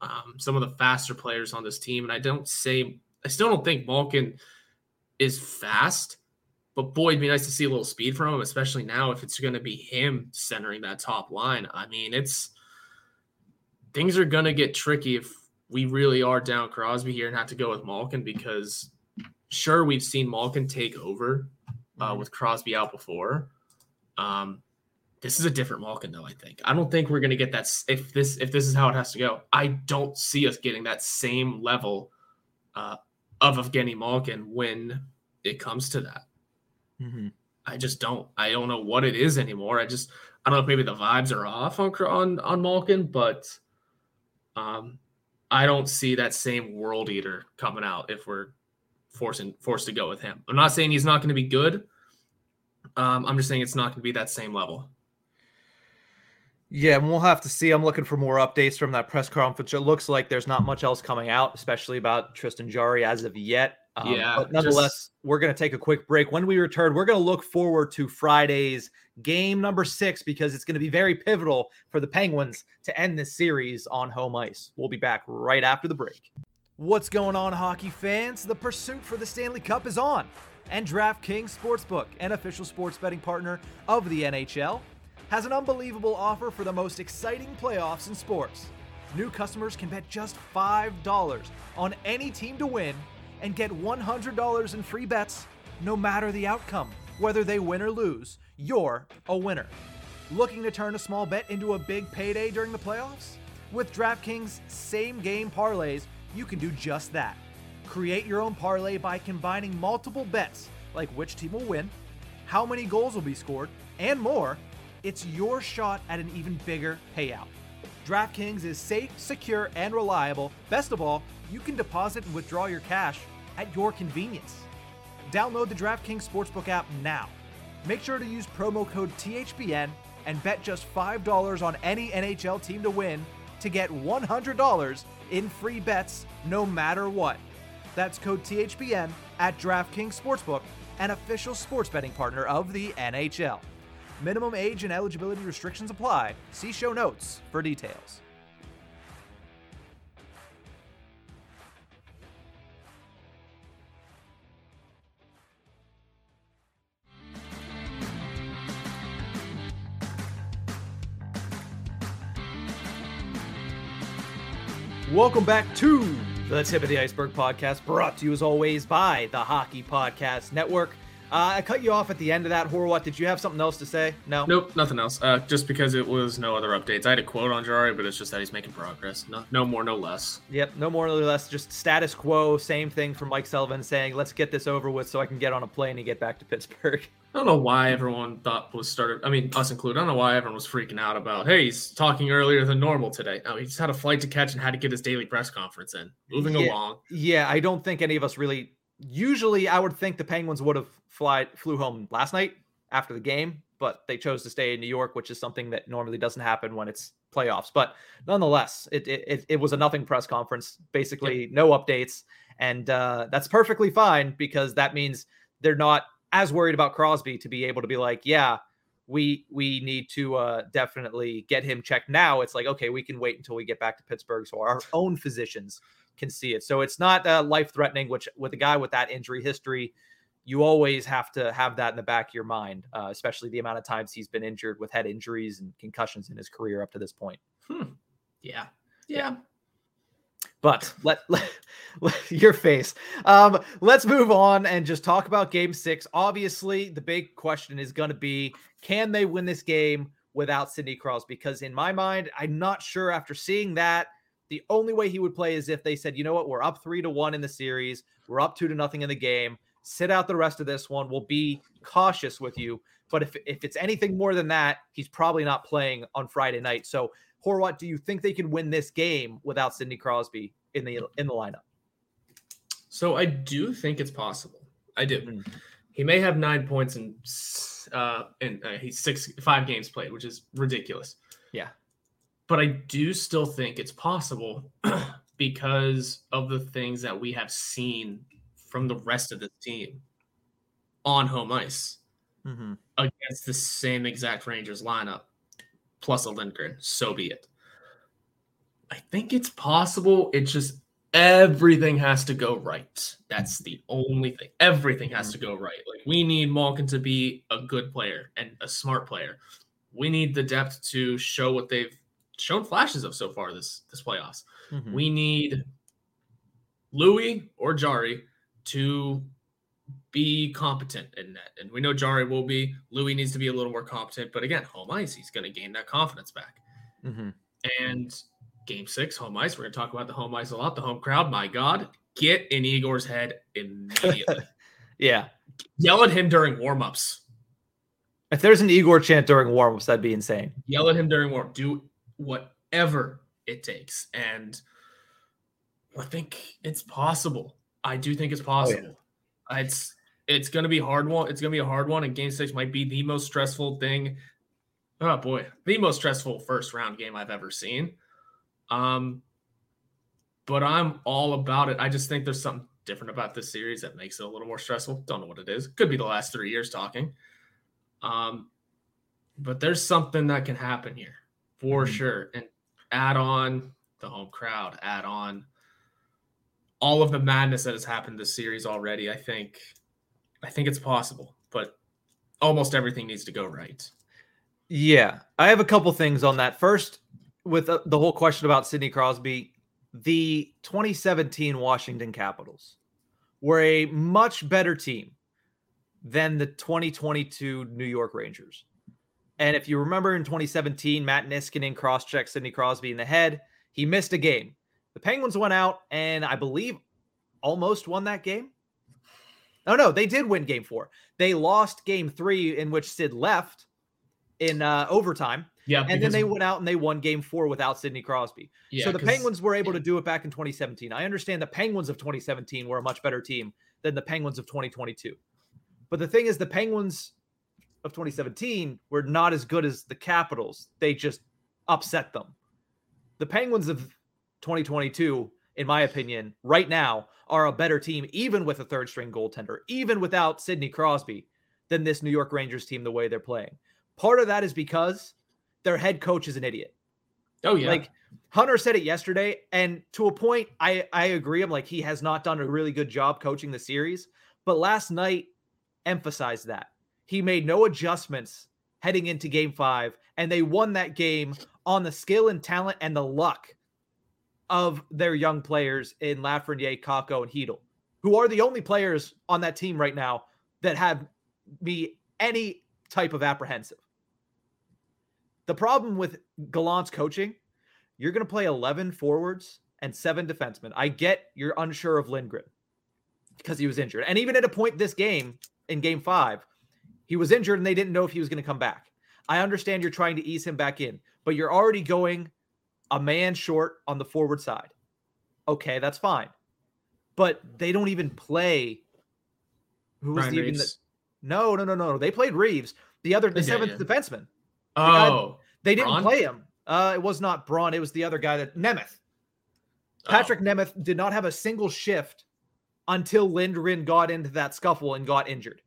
um, some of the faster players on this team and i don't say I still don't think Malkin is fast, but boy, it'd be nice to see a little speed from him, especially now if it's going to be him centering that top line. I mean, it's things are going to get tricky if we really are down Crosby here and have to go with Malkin because sure we've seen Malkin take over uh, mm-hmm. with Crosby out before. Um, this is a different Malkin though. I think I don't think we're going to get that if this if this is how it has to go. I don't see us getting that same level uh, of Evgeny Malkin when it comes to that. Mm-hmm. I just don't. I don't know what it is anymore. I just I don't know if maybe the vibes are off on on on Malkin, but um, I don't see that same world eater coming out if we're forcing forced to go with him. I'm not saying he's not going to be good. Um, I'm just saying it's not going to be that same level. Yeah, and we'll have to see. I'm looking for more updates from that press conference. It looks like there's not much else coming out, especially about Tristan Jarry as of yet. Um, yeah, but nonetheless, just... we're going to take a quick break. When we return, we're going to look forward to Friday's game number six because it's going to be very pivotal for the Penguins to end this series on home ice. We'll be back right after the break. What's going on, hockey fans? The pursuit for the Stanley Cup is on, and DraftKings Sportsbook, an official sports betting partner of the NHL has an unbelievable offer for the most exciting playoffs in sports. New customers can bet just $5 on any team to win and get $100 in free bets no matter the outcome. Whether they win or lose, you're a winner. Looking to turn a small bet into a big payday during the playoffs? With DraftKings same game parlays, you can do just that. Create your own parlay by combining multiple bets like which team will win, how many goals will be scored, and more it's your shot at an even bigger payout. DraftKings is safe, secure, and reliable. Best of all, you can deposit and withdraw your cash at your convenience. Download the DraftKings Sportsbook app now. Make sure to use promo code THPN and bet just $5 on any NHL team to win to get $100 in free bets no matter what. That's code THPN at DraftKings Sportsbook, an official sports betting partner of the NHL. Minimum age and eligibility restrictions apply. See show notes for details. Welcome back to the Tip of the Iceberg podcast, brought to you as always by the Hockey Podcast Network. Uh, I cut you off at the end of that. Horwat, did you have something else to say? No. Nope, nothing else. Uh, just because it was no other updates. I had a quote on Jarry, but it's just that he's making progress. No, no more, no less. Yep, no more no less. Just status quo. Same thing from Mike Sullivan saying, "Let's get this over with, so I can get on a plane and get back to Pittsburgh." I don't know why everyone thought was started. I mean, us included. I don't know why everyone was freaking out about. Hey, he's talking earlier than normal today. No, he just had a flight to catch and had to get his daily press conference in. Moving Yeah. along. Yeah, I don't think any of us really. Usually, I would think the Penguins would have fly flew home last night after the game, but they chose to stay in New York, which is something that normally doesn't happen when it's playoffs. But nonetheless, it it, it, was a nothing press conference, basically no updates, and uh, that's perfectly fine because that means they're not as worried about Crosby to be able to be like, yeah. We we need to uh, definitely get him checked now. It's like okay, we can wait until we get back to Pittsburgh so our own physicians can see it. So it's not uh, life threatening, which with a guy with that injury history, you always have to have that in the back of your mind, uh, especially the amount of times he's been injured with head injuries and concussions in his career up to this point. Yeah. Yeah. But let, let, let- your face. Um, let's move on and just talk about game six. Obviously, the big question is going to be can they win this game without Sidney Crosby? Because in my mind, I'm not sure after seeing that. The only way he would play is if they said, you know what, we're up three to one in the series, we're up two to nothing in the game. Sit out the rest of this one. We'll be cautious with you. But if, if it's anything more than that, he's probably not playing on Friday night. So, Horwat, do you think they can win this game without Sidney Crosby in the in the lineup? So I do think it's possible. I do. Mhm. He may have nine points in uh and uh, he's six five games played, which is ridiculous. Yeah. But I do still think it's possible because of the things that we have seen from the rest of the team on home ice Mm-hmm. against the same exact Rangers lineup, plus a Lindgren. So be it. I think it's possible. It's just everything has to go right. That's the only thing. Everything has to go right. Like we need Malkin to be a good player and a smart player. We need the depth to show what they've shown flashes of so far this this playoffs. Mm-hmm. We need Louis or Jarry to be competent in that. And we know Jarry will be. Louis needs to be a little more competent. But again, home ice, he's going to gain that confidence back. Mm-hmm. And game six, home ice, we're going to talk about the home ice a lot. The home crowd, my God, get in Igor's head immediately. Yeah. Yell at him during warmups. If there's an Igor chant during warmups, that'd be insane. Yell at him during warm. Do whatever it takes. And I think it's possible. I do think it's possible. It's it's gonna be a hard one. It's gonna be a hard one, and game six might be the most stressful thing. Oh boy, the most stressful first round game I've ever seen. Um, but I'm all about it. I just think there's something different about this series that makes it a little more stressful. Don't know what it is. Could be the last three years talking. Um, but there's something that can happen here for Mhm. sure. And add on the home crowd, add on all of the madness that has happened this series already. I think, I think it's possible, but almost everything needs to go right. Yeah, I have a couple things on that. First, with uh, the whole question about Sidney Crosby, the 2017 Washington Capitals were a much better team than the 2022 New York Rangers. And if you remember in 2017, Matt Niskanen cross-checked Sidney Crosby in the head. He missed a game. The Penguins went out and I believe almost won that game. Oh no, they did win game four. They lost game three in which Sid left in uh, overtime, Yeah, and then they went out and they won Game Four without Sidney Crosby. yeah, so the Penguins were able to do it back in 2017. I understand the Penguins of 2017 were a much better team than the Penguins of 2022. But the thing is, the Penguins of 2017 were not as good as the Capitals. They just upset them. The Penguins of 2022, in my opinion, right now are a better team, even with a third string goaltender, even without Sidney Crosby, than this New York Rangers team the way they're playing. Part of that is because their head coach is an idiot. Oh yeah, Like Hunter said it yesterday, and to a point, I I agree. I'm like he has not done a really good job coaching the series, but last night emphasized that he made no adjustments heading into Game Five, and they won that game on the skill and talent and the luck of their young players in Lafreniere, Kakko, and Chytil, who are the only players on that team right now that have me any type of apprehensive. The problem with Gallant's coaching, you're going to play 11 forwards and seven defensemen. I get you're unsure of Lindgren because he was injured. And even at a point this game, in game five, he was injured and they didn't know if he was going to come back. I understand you're trying to ease him back in, but you're already going a man short on the forward side. Okay, that's fine. But they don't even play. Who was the, even the, no, no, no, no. They played Reaves, the other the Yeah, seventh yeah. defenseman. guy- Oh, They didn't Braun? play him. Uh, it was not Braun. It was the other guy that Nemeth. Oh. Patrik Nemeth did not have a single shift until Lindgren got into that scuffle and got injured.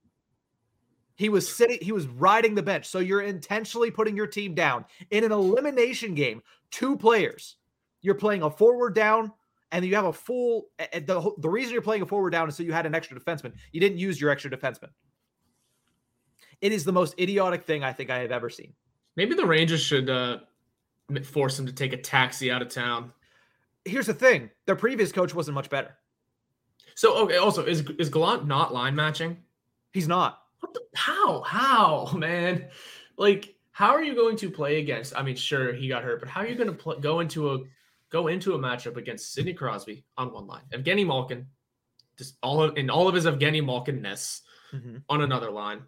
He was sitting, he was riding the bench. So you're intentionally putting your team down in an elimination game. Two players. You're playing a forward down, and you have a full. The, the reason you're playing a forward down is so you had an extra defenseman. You didn't use your extra defenseman. It is the most idiotic thing I think I have ever seen. maybe the Rangers should uh, force him to take a taxi out of town. Here's the thing: their previous coach wasn't much better. So okay, also is is Gallant not line matching? He's not. What the, how? How, man? Like, how are you going to play against? I mean, sure, he got hurt, but how are you going to pl- go into a go into a matchup against Sidney Crosby on one line, Evgeny Malkin, just all of, in all of his Evgeny Malkin-ness mm-hmm. on another line,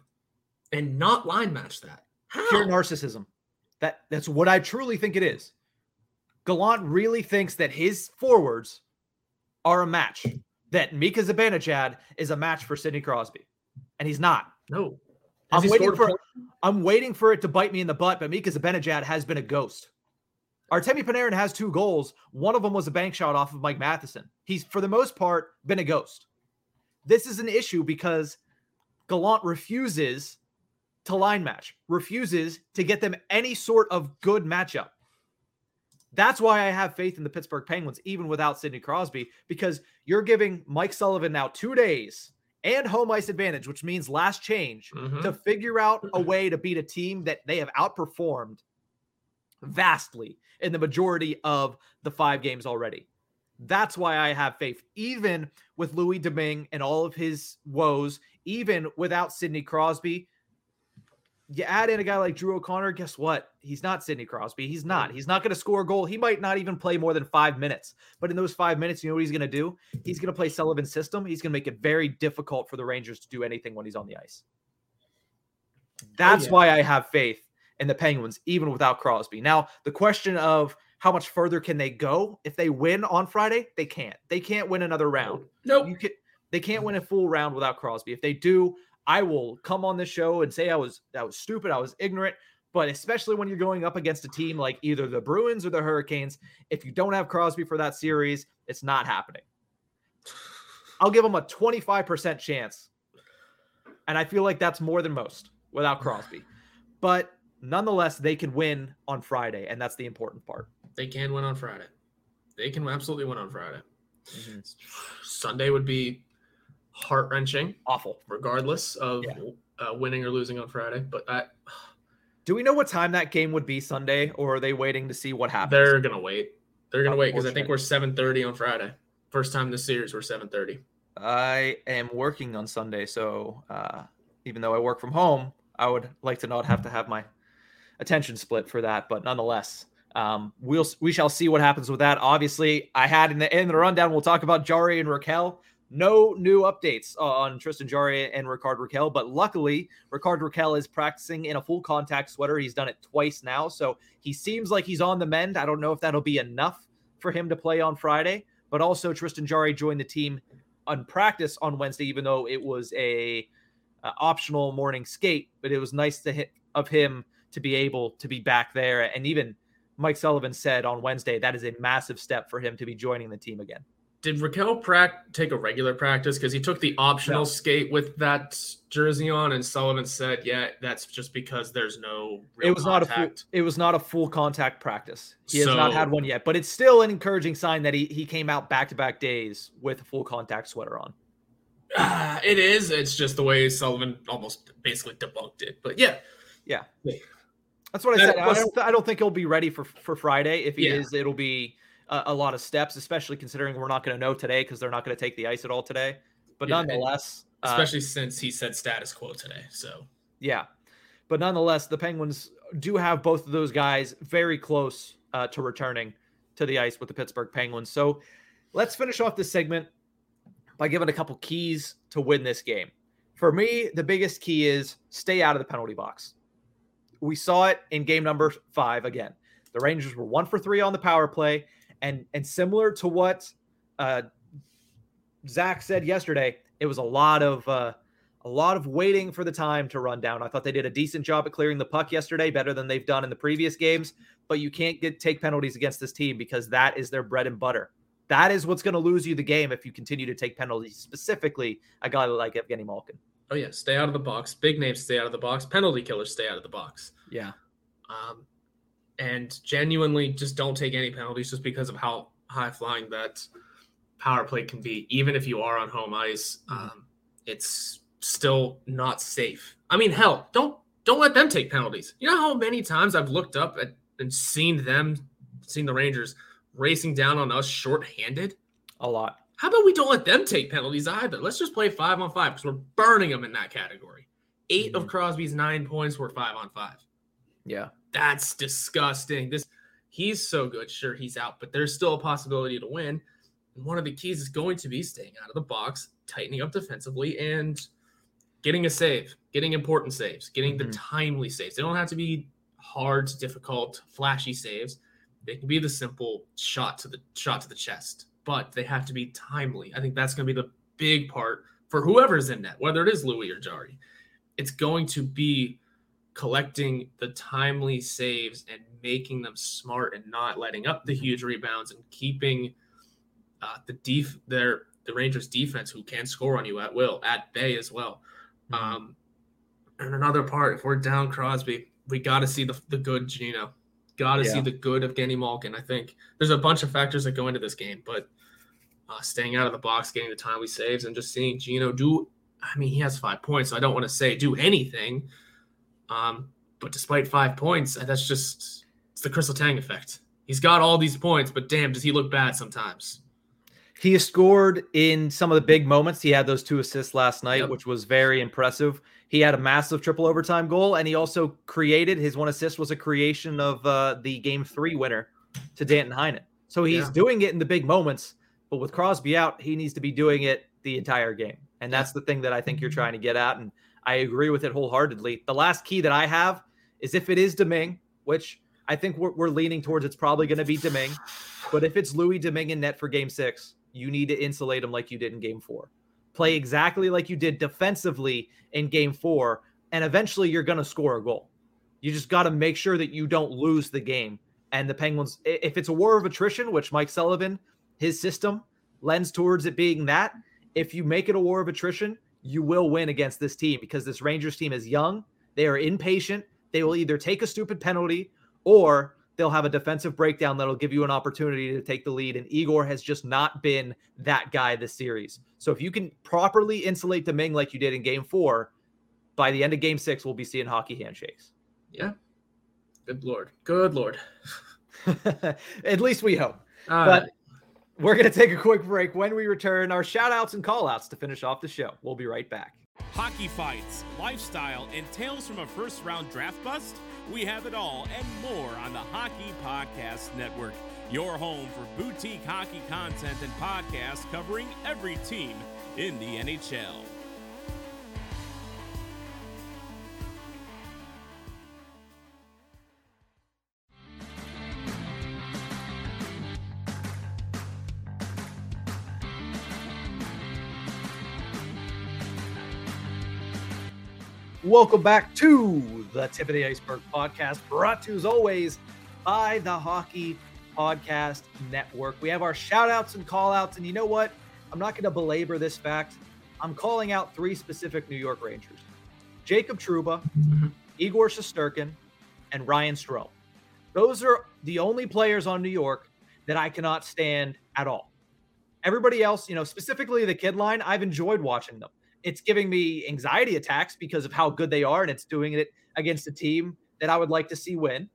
and not line match that? How? pure narcissism. That that's what I truly think it is. Gallant really thinks that his forwards are a match. That Mika Zibanejad is a match for Sidney Crosby, and he's not. No. I'm waiting for? I'm waiting for it to bite me in the butt. But Mika Zibanejad has been a ghost. Artemi Panarin has two goals. One of them was a bank shot off of Mike Matheson. He's for the most part been a ghost. This is an issue because Gallant refuses to line match, refuses to get them any sort of good matchup. That's why I have faith in the Pittsburgh Penguins, even without Sidney Crosby, because you're giving Mike Sullivan now two days and home ice advantage, which means last change Mhm. to figure out a way to beat a team that they have outperformed vastly in the majority of the five games already. That's why I have faith, even with Louis Domingue and all of his woes, even without Sidney Crosby. You add in a guy like Drew O'Connor, guess what? He's not Sidney Crosby. He's not. He's not going to score a goal. He might not even play more than five minutes. But in those five minutes, you know what he's going to do? He's going to play Sullivan's system. He's going to make it very difficult for the Rangers to do anything when he's on the ice. That's oh, yeah. why I have faith in the Penguins, even without Crosby. Now, the question of how much further can they go if they win on Friday? They can't. They can't win another round. Nope. You can they can't win a full round without Crosby. If they do, I will come on this show and say I was I was stupid, I was ignorant. But especially when you're going up against a team like either the Bruins or the Hurricanes, if you don't have Crosby for that series, it's not happening. I'll give them a 25% chance. And I feel like that's more than most without Crosby. But nonetheless, they can win on Friday, and that's the important part. They can win on Friday. They can absolutely win on Friday. Mm-hmm. Sunday would be heart wrenching, Awful. regardless of Yeah. uh, winning or losing on Friday. But I, Do we know what time that game would be Sunday, or are they waiting to see what happens? they're gonna wait. They're gonna wait because I think we're seven thirty on Friday. First time this series we're seven thirty. I am working on Sunday, so uh, even though I work from home, I would like to not have to have my attention split for that. But nonetheless, um, we'll we shall see what happens with that. Obviously, I had in the in the rundown. We'll talk about Jarry and Rakell. No new updates on Tristan Jarry and Rickard Rakell, but luckily Rickard Rakell is practicing in a full contact sweater. He's done it twice now, so he seems like he's on the mend. I don't know if that'll be enough for him to play on Friday, but also Tristan Jarry joined the team on practice on Wednesday, even though it was a uh, optional morning skate. But it was nice to hit of him to be able to be back there. And even Mike Sullivan said on Wednesday that is a massive step for him to be joining the team again. Did Rakell prac- take a regular practice because he took the optional No. skate with that jersey on, and Sullivan said, "Yeah, that's just because there's no." It was not a full, it was not a full contact practice. He has not had one yet, but it's still an encouraging sign that he he came out back to back days with a full contact sweater on. Ah, it is. It's just the way Sullivan almost basically debunked it. But yeah, Yeah. That's what I That said. I don't, I don't think he'll be ready for for Friday. If he Yeah. is, it'll be a, a lot of steps, especially considering we're not going to know today because they're not going to take the ice at all today. But Yeah, nonetheless, uh, especially since he said status quo today. So yeah. But nonetheless, the Penguins do have both of those guys very close uh, to returning to the ice with the Pittsburgh Penguins. So let's finish off this segment by giving a couple keys to win this game. For me, the biggest key is stay out of the penalty box. We saw it in game number five again. The Rangers were one for three on the power play, and and similar to what uh, Zach said yesterday, it was a lot of uh, a lot of waiting for the time to run down. I thought they did a decent job at clearing the puck yesterday, better than they've done in the previous games. But you can't get take penalties against this team because that is their bread and butter. That is what's going to lose you the game if you continue to take penalties. Specifically, a guy like Evgeny Malkin. oh yeah, stay out of the box. Big names stay out of the box. Penalty killers stay out of the box. Yeah, Um, and genuinely just don't take any penalties just because of how high flying that power play can be. Even if you are on home ice, um, it's still not safe. I mean, hell, don't don't let them take penalties. You know how many times I've looked up at, and seen them, seen the Rangers racing down on us shorthanded. a lot. How about we don't let them take penalties either? Let's just play five on five because we're burning them in that category. 8 of Crosby's nine points were five on five. Yeah, That's disgusting. This he's so good. Sure, he's out, but there's still a possibility to win. And one of the keys is going to be staying out of the box, tightening up defensively, and getting a save, getting important saves, getting the Mhm. timely saves. They don't have to be hard, difficult, flashy saves. They can be the simple shot to the shot to the chest, but they have to be timely. I think that's going to be the big part for whoever's in net, whether it is Louis or Jarry. It's going to be collecting the timely saves and making them smart and not letting up the huge rebounds and keeping uh, the def their the Rangers defense who can score on you at will at bay as well. Mhm. Um, and another part, if we're down Crosby, we got to see the the good Gino, got to see the good Evgeny Malkin. I think there's a bunch of factors that go into this game, but uh, staying out of the box, getting the timely saves, and just seeing Gino do. I mean, he has five points, so I don't want to say do anything. Um, but despite five points, that's just it's the Kris Letang effect. He's got all these points, but damn, does he look bad sometimes? he has scored in some of the big moments. He had those two assists last night, Yep. which was very impressive. He had a massive triple overtime goal, and he also created his one assist was a creation of uh, the game three winner to Danton Heinen. So he's Yeah. doing it in the big moments, but with Crosby out, he needs to be doing it the entire game. And that's the thing that I think you're trying to get at. And I agree with it wholeheartedly. The last key that I have is if it is Domingue, which I think we're, we're leaning towards it's probably going to be Domingue. But if it's Louis Domingue in net for game six, you need to insulate him like you did in game four. Play exactly like you did defensively in game four, and eventually you're going to score a goal. You just got to make sure that you don't lose the game. And the Penguins, if it's a war of attrition, which Mike Sullivan, his system lends towards it being that, if you make it a war of attrition, you will win against this team because this Rangers team is young. They are impatient. They will either take a stupid penalty or they'll have a defensive breakdown that'll give you an opportunity to take the lead. And Igor has just not been that guy this series. So if you can properly insulate Domingue like you did in game four, by the end of game six, we'll be seeing hockey handshakes. Yeah. Good lord. Good lord. At least we hope. All But. We're going to take a quick break. When we return, our shout outs and call outs to finish off the show. We'll be right back. Hockey fights, lifestyle, and tales from a first round draft bust? We have it all and more on the Hockey Podcast Network, your home for boutique hockey content and podcasts covering every team in the NHL. Welcome back to the Tip of the Iceberg podcast, brought to you as always by the Hockey Podcast Network. We have our shout outs and call outs. And you know what? I'm not going to belabor this fact. I'm calling out three specific New York Rangers Jacob Trouba, Mhm. Igor Shesterkin, and Ryan Strome. Those are the only players on New York that I cannot stand at all. Everybody else, you know, specifically the kid line, I've enjoyed watching them it's giving me anxiety attacks because of how good they are, and it's doing it against a team that I would like to see win.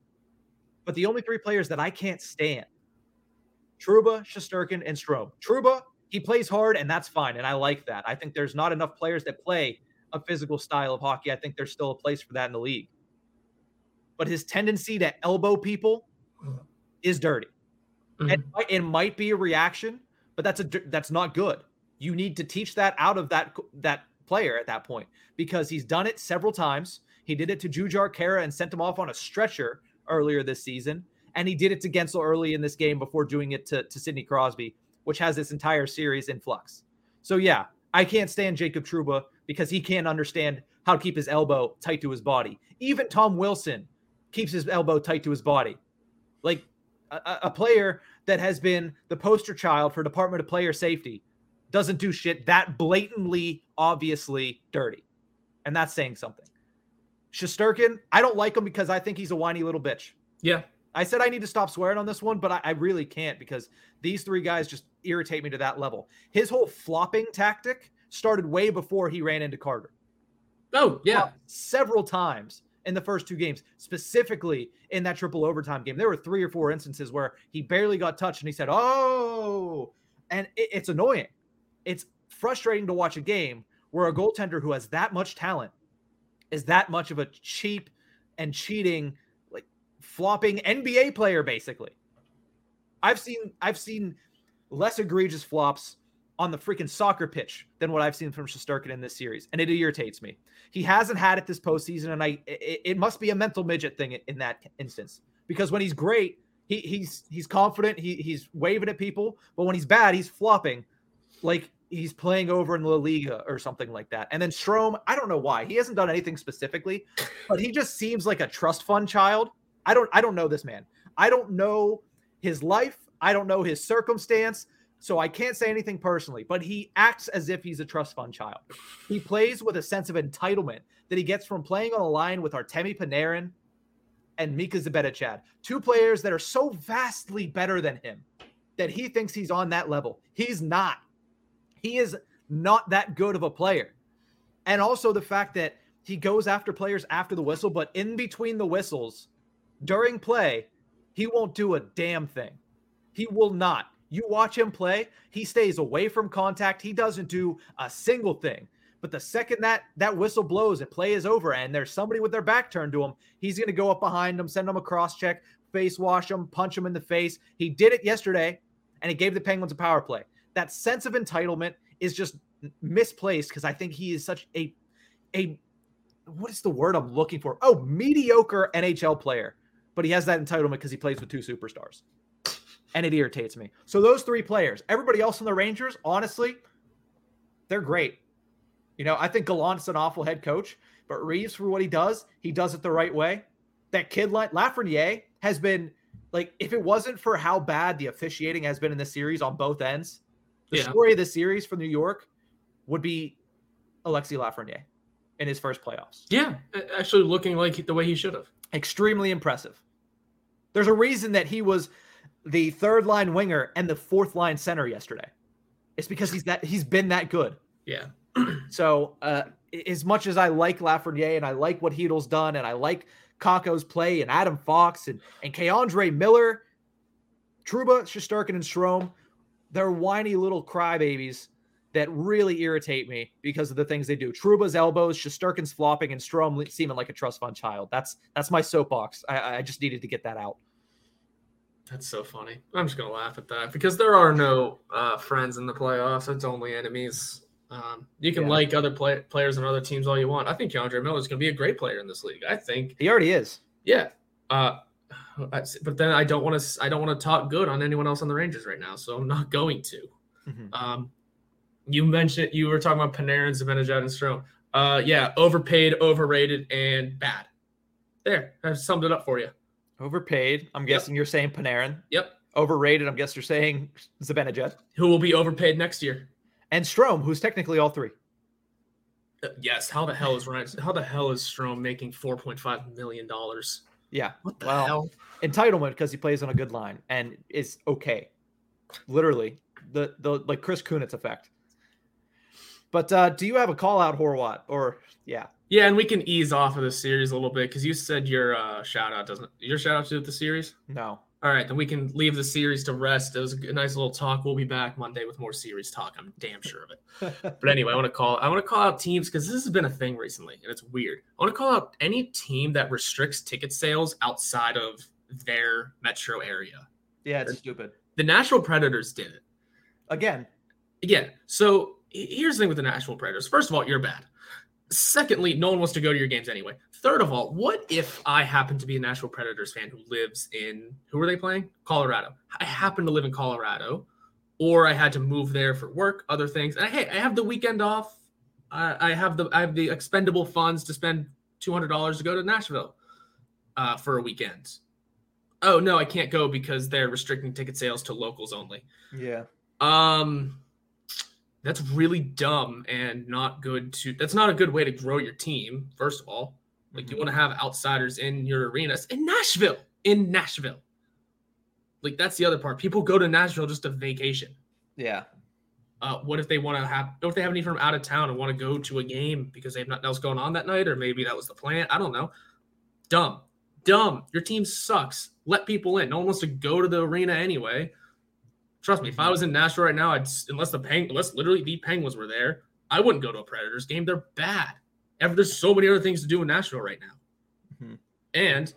But the only three players that I can't stand Trouba, Shesterkin, and Strome. Trouba, he plays hard, and that's fine. And I like that. I think there's not enough players that play a physical style of hockey. I think there's still a place for that in the league. But his tendency to elbow people is dirty. Mhm. And it might- it might be a reaction, but that's a that's not good. You need to teach that out of that that player at that point because he's done it several times. He did it to Jujhar Khaira and sent him off on a stretcher earlier this season, and he did it to Guentzel early in this game before doing it to, to Sidney Crosby, which has this entire series in flux. So yeah, I can't stand Jacob Trouba because he can't understand how to keep his elbow tight to his body. Even Tom Wilson keeps his elbow tight to his body. Like a, a- a player that has been the poster child for Department of Player Safety doesn't do shit that blatantly, obviously dirty. And that's saying something. Shesterkin, I don't like him because I think he's a whiny little bitch. Yeah. I said I need to stop swearing on this one, but I, I really can't because these three guys just irritate me to that level. His whole flopping tactic started way before he ran into Carter. Oh, yeah. Flopped Several times in the first two games, specifically in that triple overtime game. There were three or four instances where he barely got touched and he said, Oh, and it- it's annoying. It's frustrating to watch a game where a goaltender who has that much talent is that much of a cheap and cheating, like flopping NBA player, basically. I've seen I've seen less egregious flops on the freaking soccer pitch than what I've seen from Shesterkin in this series, and it irritates me. He hasn't had it this postseason, and I it, it must be a mental midget thing in that instance because when he's great, he he's he's confident, he he's waving at people, but when he's bad, he's flopping like he's playing over in La Liga or something like that. And then Strome, I don't know why he hasn't done anything specifically, but he just seems like a trust fund child. I don't I don't know this man. I don't know his life. I don't know his circumstance. So I can't say anything personally, but he acts as if he's a trust fund child. He plays with a sense of entitlement that he gets from playing on a line with Artemi Panarin and Mika Zibanejad, two players that are so vastly better than him that he thinks he's on that level. He's not. He is not that good of a player. And also the fact that he goes after players after the whistle, but in between the whistles during play, he won't do a damn thing. He will not. You watch him play, he stays away from contact. He doesn't do a single thing. But the second that that whistle blows and play is over and there's somebody with their back turned to him, he's going to go up behind them, send them a cross check, face wash them, punch them in the face. He did it yesterday and he gave the Penguins a power play. That sense of entitlement is just misplaced because I think he is such a a what is the word I'm looking for? Oh, mediocre NHL player. But he has that entitlement because he plays with two superstars. And it irritates me. So those three players, everybody else in the Rangers, honestly, they're great. You know, I think Gallant's an awful head coach, but Reaves, for what he does, he does it the right way. That kid like Lafreniere has been like, if it wasn't for how bad the officiating has been in this series on both ends, the Yeah. story of the series for New York would be Alexi Lafreniere in his first playoffs. Yeah. Actually, looking like the way he should have. Extremely impressive. There's a reason that he was the third line winger and the fourth line center yesterday. It's because he's that he's been that good. Yeah. So, uh, as much as I like Lafreniere and I like what Chytil's done, and I like Kakko's play and Adam Fox and and K'Andre Miller, Trouba, Shesterkin, and Strome, they're whiny little crybabies that really irritate me because of the things they do. Trouba's elbows, Shesterkin's flopping, and Strome seeming like a trust fund child. That's that's my soapbox. I, I just needed to get that out. That's so funny. I'm just gonna laugh at that because there are no uh, friends in the playoffs. It's only enemies. Um, you can Yeah. like other play- players and other teams all you want. I think K'Andre Miller is gonna be a great player in this league. I think, He already is. yeah. Uh, but then I don't want to. I don't want to talk good on anyone else on the Rangers right now, so I'm not going to. Mhm. Um, you mentioned you were talking about Panarin, Zibanejad, and Strome. Uh, yeah, overpaid, overrated, and bad. There, I summed it up for you. Overpaid. I'm guessing you're saying Panarin. Yep. Overrated. I'm guessing you're saying Zibanejad. Who will be overpaid next year? And Strome, who's technically all three. Uh, yes. How the hell is Ryan? How the hell is Strome making four point five million dollars? Yeah. What the Well, hell? entitlement because he plays on a good line and is okay. Literally, the the like Chris Kunitz effect. But uh, do you have a call out, Horwat? Or yeah, Yeah, and we can ease off of the series a little bit because you said your uh, shout out doesn't your shout out to the series. no. All right, then we can leave the series to rest. It was a nice little talk. We'll be back Monday with more series talk. I'm damn sure of it. but anyway, I want to call I want to call out teams because this has been a thing recently and it's weird. I want to call out any team that restricts ticket sales outside of their metro area. Yeah, it's stupid. The Nashville Predators did it. Again, Yeah. So here's the thing with the Nashville Predators. First of all, you're bad. Secondly, no one wants to go to your games anyway. Third of all, what if I happen to be a Nashville Predators fan who lives in who are they playing? Colorado. I happen to live in Colorado, or I had to move there for work, other things. And hey, I have the weekend off. I, I have the I have the expendable funds to spend two hundred dollars to go to Nashville uh, for a weekend. Oh no, I can't go because they're restricting ticket sales to locals only. yeah. Um, that's really dumb and not good to. That's not a good way to grow your team. First of all, like you want to have outsiders in your arenas in Nashville. In Nashville, like that's the other part. People go to Nashville just to vacation. Yeah. Uh, what if they want to have? What if they have any from out of town and want to go to a game because they have nothing else going on that night, or maybe that was the plan? I don't know. Dumb, dumb. Your team sucks. Let people in. No one wants to go to the arena anyway. Trust me, if I was in Nashville right now, I'd unless the Peng, unless literally the Penguins were there, I wouldn't go to a Predators game. They're bad. There's so many other things to do in Nashville right now, Mhm. and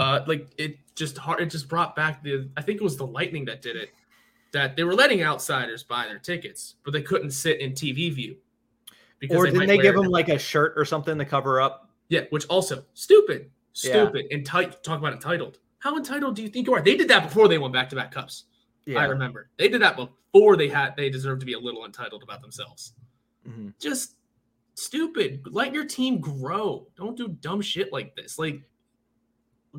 uh, like it just hard. It just brought back the. I think it was the Lightning that did it. That they were letting outsiders buy their tickets, but they couldn't sit in TV view. because Or didn't they give them like a shirt or something to cover up? Yeah, which also stupid, Yeah. stupid. Entitled. Talk about entitled. How entitled do you think you are? They did that before they won back to back cups. I remember they did that before they had. They deserved to be a little entitled about themselves. Mhm. Just stupid. Let your team grow. Don't do dumb shit like this. Like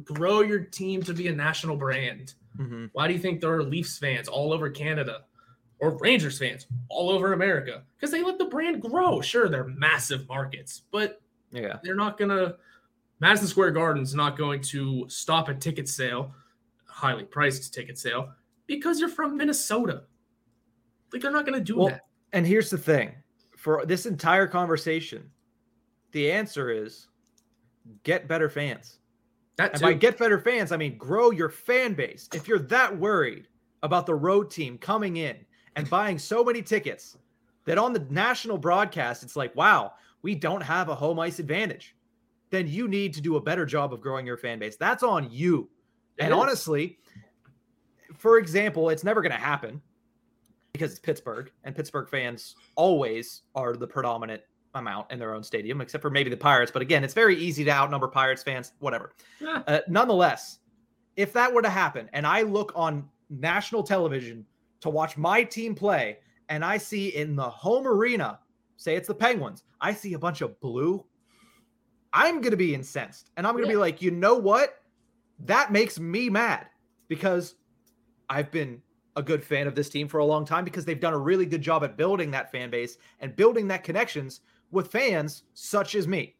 grow your team to be a national brand. Mhm. Why do you think there are Leafs fans all over Canada or Rangers fans all over America? Because they let the brand grow. Sure, they're massive markets, but Yeah. they're not gonna Madison Square Garden's not going to stop a ticket sale, highly priced ticket sale, because you're from Minnesota. Like they're not gonna do Well, that. And here's the thing for this entire conversation, the answer is get better fans. That And too. by get better fans, I mean grow your fan base. If you're that worried about the road team coming in and buying so many tickets that on the national broadcast, it's like, wow, we don't have a home ice advantage, then you need to do a better job of growing your fan base. That's on you. It and is. honestly, for example, it's never going to happen because it's Pittsburgh, and Pittsburgh fans always are the predominant amount in their own stadium, except for maybe the Pirates. But again, it's very easy to outnumber Pirates fans, whatever. Yeah. Uh, nonetheless, if that were to happen, and I look on national television to watch my team play, and I see in the home arena, say it's the Penguins, I see a bunch of blue, I'm going to be incensed. And I'm going to be like, you know what? That makes me mad because I've been a good fan of this team for a long time because they've done a really good job at building that fan base and building that connections with fans such as me.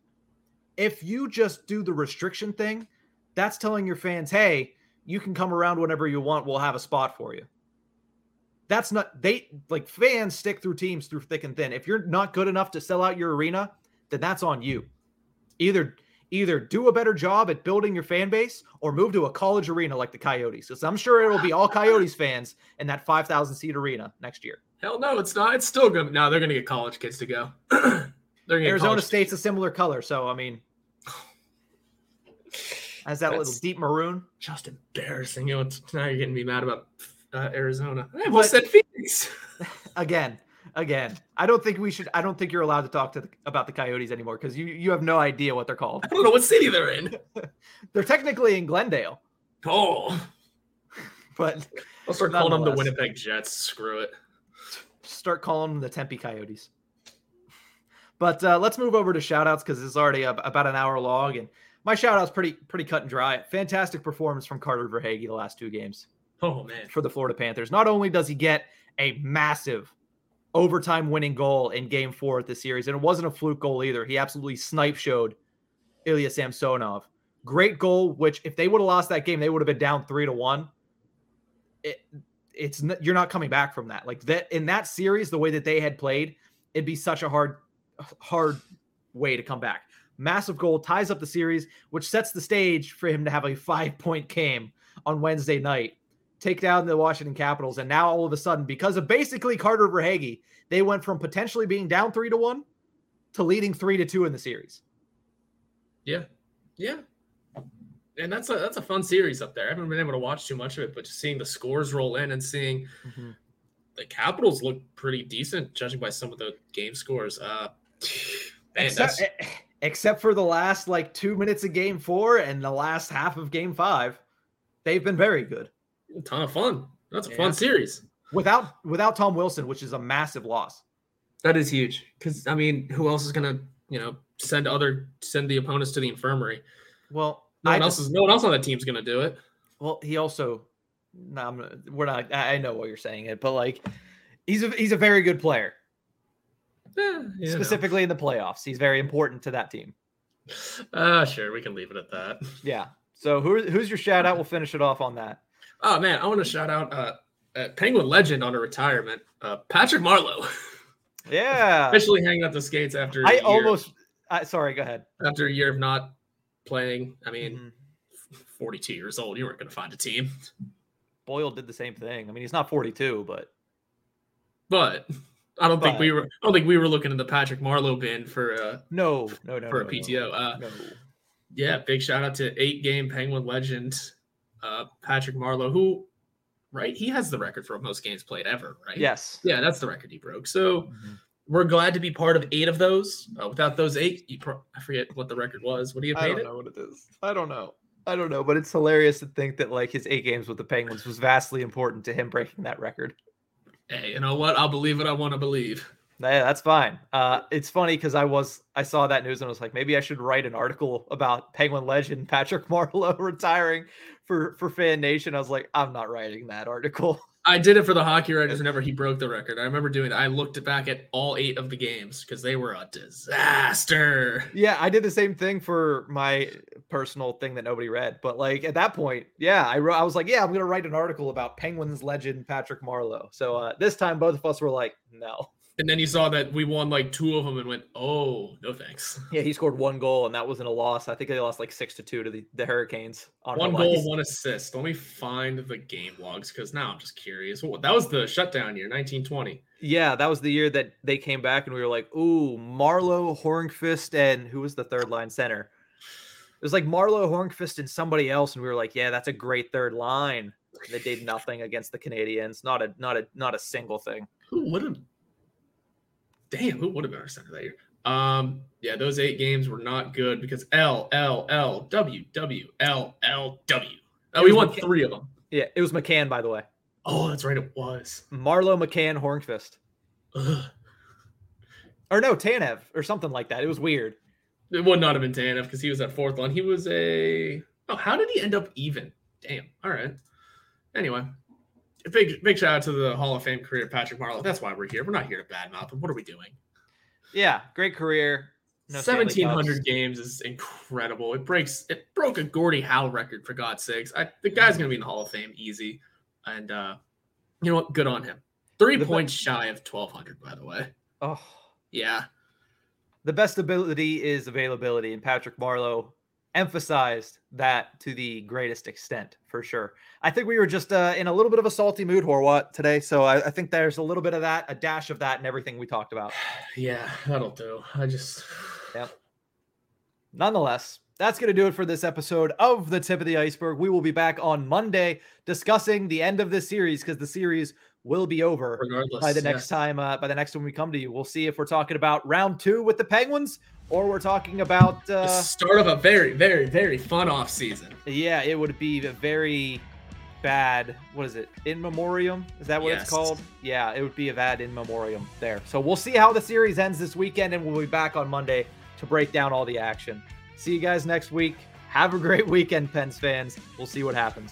If you just do the restriction thing, that's telling your fans, hey, you can come around whenever you want. We'll have a spot for you. That's not, they like fans stick through teams through thick and thin. If you're not good enough to sell out your arena, then that's on you. Either either do a better job at building your fan base or move to a college arena like the Coyotes. Because I'm sure it'll be all Coyotes fans in that 5,000 seat arena next year. Hell no, it's not. It's still gonna no, they're gonna get college kids to go. Arizona State's a similar color, so I mean, has that little deep maroon. just embarrassing. You know, now you're getting me mad about uh, Arizona. I But- almost said Phoenix. Again, again, I don't think we should. I don't think you're allowed to talk to the, about the Coyotes anymore because you you have no idea what they're called. I don't know what city they're in. They're technically in Glendale, Oh, but I'll start calling them the Winnipeg Jets. Screw it. start calling them the Tempe Coyotes. But uh, let's move over to shoutouts because it's already ab- about an hour long, and my shoutouts pretty pretty cut and dry. Fantastic performance from Carter Verhaeghe the last two games Oh man. for the Florida Panthers. Not only does he get a massive overtime winning goal in Game Four of the series, and it wasn't a fluke goal either. He absolutely snipe showed Ilya Samsonov. Great goal, which if they would have lost that game, they would have been down three to one. It, it's you're not coming back from that. Like that in that series, the way that they had played, it'd be such a hard, hard way to come back. Massive goal ties up the series, which sets the stage for him to have a five point game on Wednesday night, take down the Washington Capitals, and now all of a sudden, because of basically Carter Verhaeghe, they went from potentially being down three to one to leading three to two in the series. Yeah, yeah, and that's a that's a fun series up there. I haven't been able to watch too much of it, but just seeing the scores roll in and seeing Mm-hmm. the Capitals look pretty decent, judging by some of the game scores. Uh, man, Except, that's, except for the last like two minutes of game four and the last half of game five, they've been very good. A ton of fun. That's a Yeah. fun series. Without without Tom Wilson, which is a massive loss. That is huge because I mean, who else is gonna you know send other send the opponents to the infirmary? Well, No I one else just- is no one else on that team's gonna do it. well, he also no, I'm we're not I I know what you're saying it, but like he's a he's a very good player. Eh, you know. Specifically in the playoffs. He's very important to that team. Uh, sure, we can leave it at that. Yeah. So who who's your shout out? We'll finish it off on that. Oh man, I want to shout out uh, uh Penguin legend on a retirement, uh, Patrick Marleau, Yeah. officially hanging up the skates after a I almost I sorry, go ahead. after a year of not playing. I mean, Mhm. 42 years old, you weren't going to find a team, Boyle did the same thing. I mean, he's not 42, but but I don't think we were. I don't think we were looking in the Patrick Marleau bin for a no, no, no. for a no, no, PTO. Uh, No. yeah, big shout out to eight game Penguin legend uh Patrick Marleau, who right he has the record for most games played ever, right? Yes. Yeah, that's the record he broke. So Mhm. we're glad to be part of eight of those. Uh, without those eight, you pro- I forget what the record was. What do you I paid don't it? know what it is. I don't know. I don't know, but it's hilarious to think that like his eight games with the Penguins was vastly important to him breaking that record. Hey, you know what? I'll believe what I want to believe. Yeah, that's fine. Uh, it's funny because I was I saw that news and I was like, maybe I should write an article about Penguin legend Patrick Marleau retiring for for Fan Nation. I was like, I'm not writing that article. I did it for the hockey writers whenever he broke the record. I remember doing that. I looked back at all eight of the games because they were a disaster. yeah, I did the same thing for my personal thing that nobody read. But like at that point, yeah, I wrote. I was like, yeah, I'm gonna write an article about Penguins legend Patrick Marleau. So uh, this time, both of us were like, no. And then you saw that we won like two of them and went, oh, no thanks. Yeah, he scored one goal, and that wasn't a loss. I think they lost like six to two to the, the Hurricanes. On One goal, one assist. Let me find the game logs because now I'm just curious. Well, that was the shutdown year, 1920. Yeah, that was the year that they came back, and we were like, "Ooh, Marleau, Hornqvist, and who was the third line center?" It was like Marleau, Hornqvist, and somebody else, and we were like, "Yeah, that's a great third line." They did nothing against the Canadiens. Not a, not a, not a single thing. Who would have? Damn, who would have been our center that year? Um, yeah, those eight games were not good because L L L W W L L W. Oh, we won McK- three of them. Yeah, it was McCann, by the way. Oh, that's right, it was. Marleau McCann, Hornqvist, Ugh. or no, Tanev, or something like that. It was weird. It would not have been Tanev because he was at fourth line. He was a. Oh, how did he end up even? Damn. All right. Anyway, big big shout out to the Hall of Fame career, Patrick Marleau. That's why we're here. We're not here to badmouth him. What are we doing? Yeah, great career. No Seventeen hundred games is incredible. It breaks. It broke a Gordie Howe record for God's sakes. I, the guy's gonna be in the Hall of Fame easy, and uh you know what? Good on him. Three The points shy of twelve hundred, by the way. Oh, Yeah, the best ability is availability, and Patrick Marleau emphasized that to the greatest extent for sure. I think we were just uh, in a little bit of a salty mood, Horwat, today. So I, I think there's a little bit of that, a dash of that, and everything we talked about. yeah, that'll do. I just Yep. Nonetheless, that's going to do it for this episode of The Tip of the Ice-Burgh. We will be back on Monday discussing the end of this series because the series will be over regardless by the yeah. next time uh, by the next time we come to you. We'll see if we're talking about round two with the penguins or we're talking about the uh, start of a very, very, very fun off season. yeah it would be a very bad what is it in memoriam? Is that what Yes. it's called? Yeah it would be a bad in memoriam there. So we'll see how the series ends this weekend and we'll be back on monday to break down all the action. See you guys next week. Have a great weekend pens fans. We'll see what happens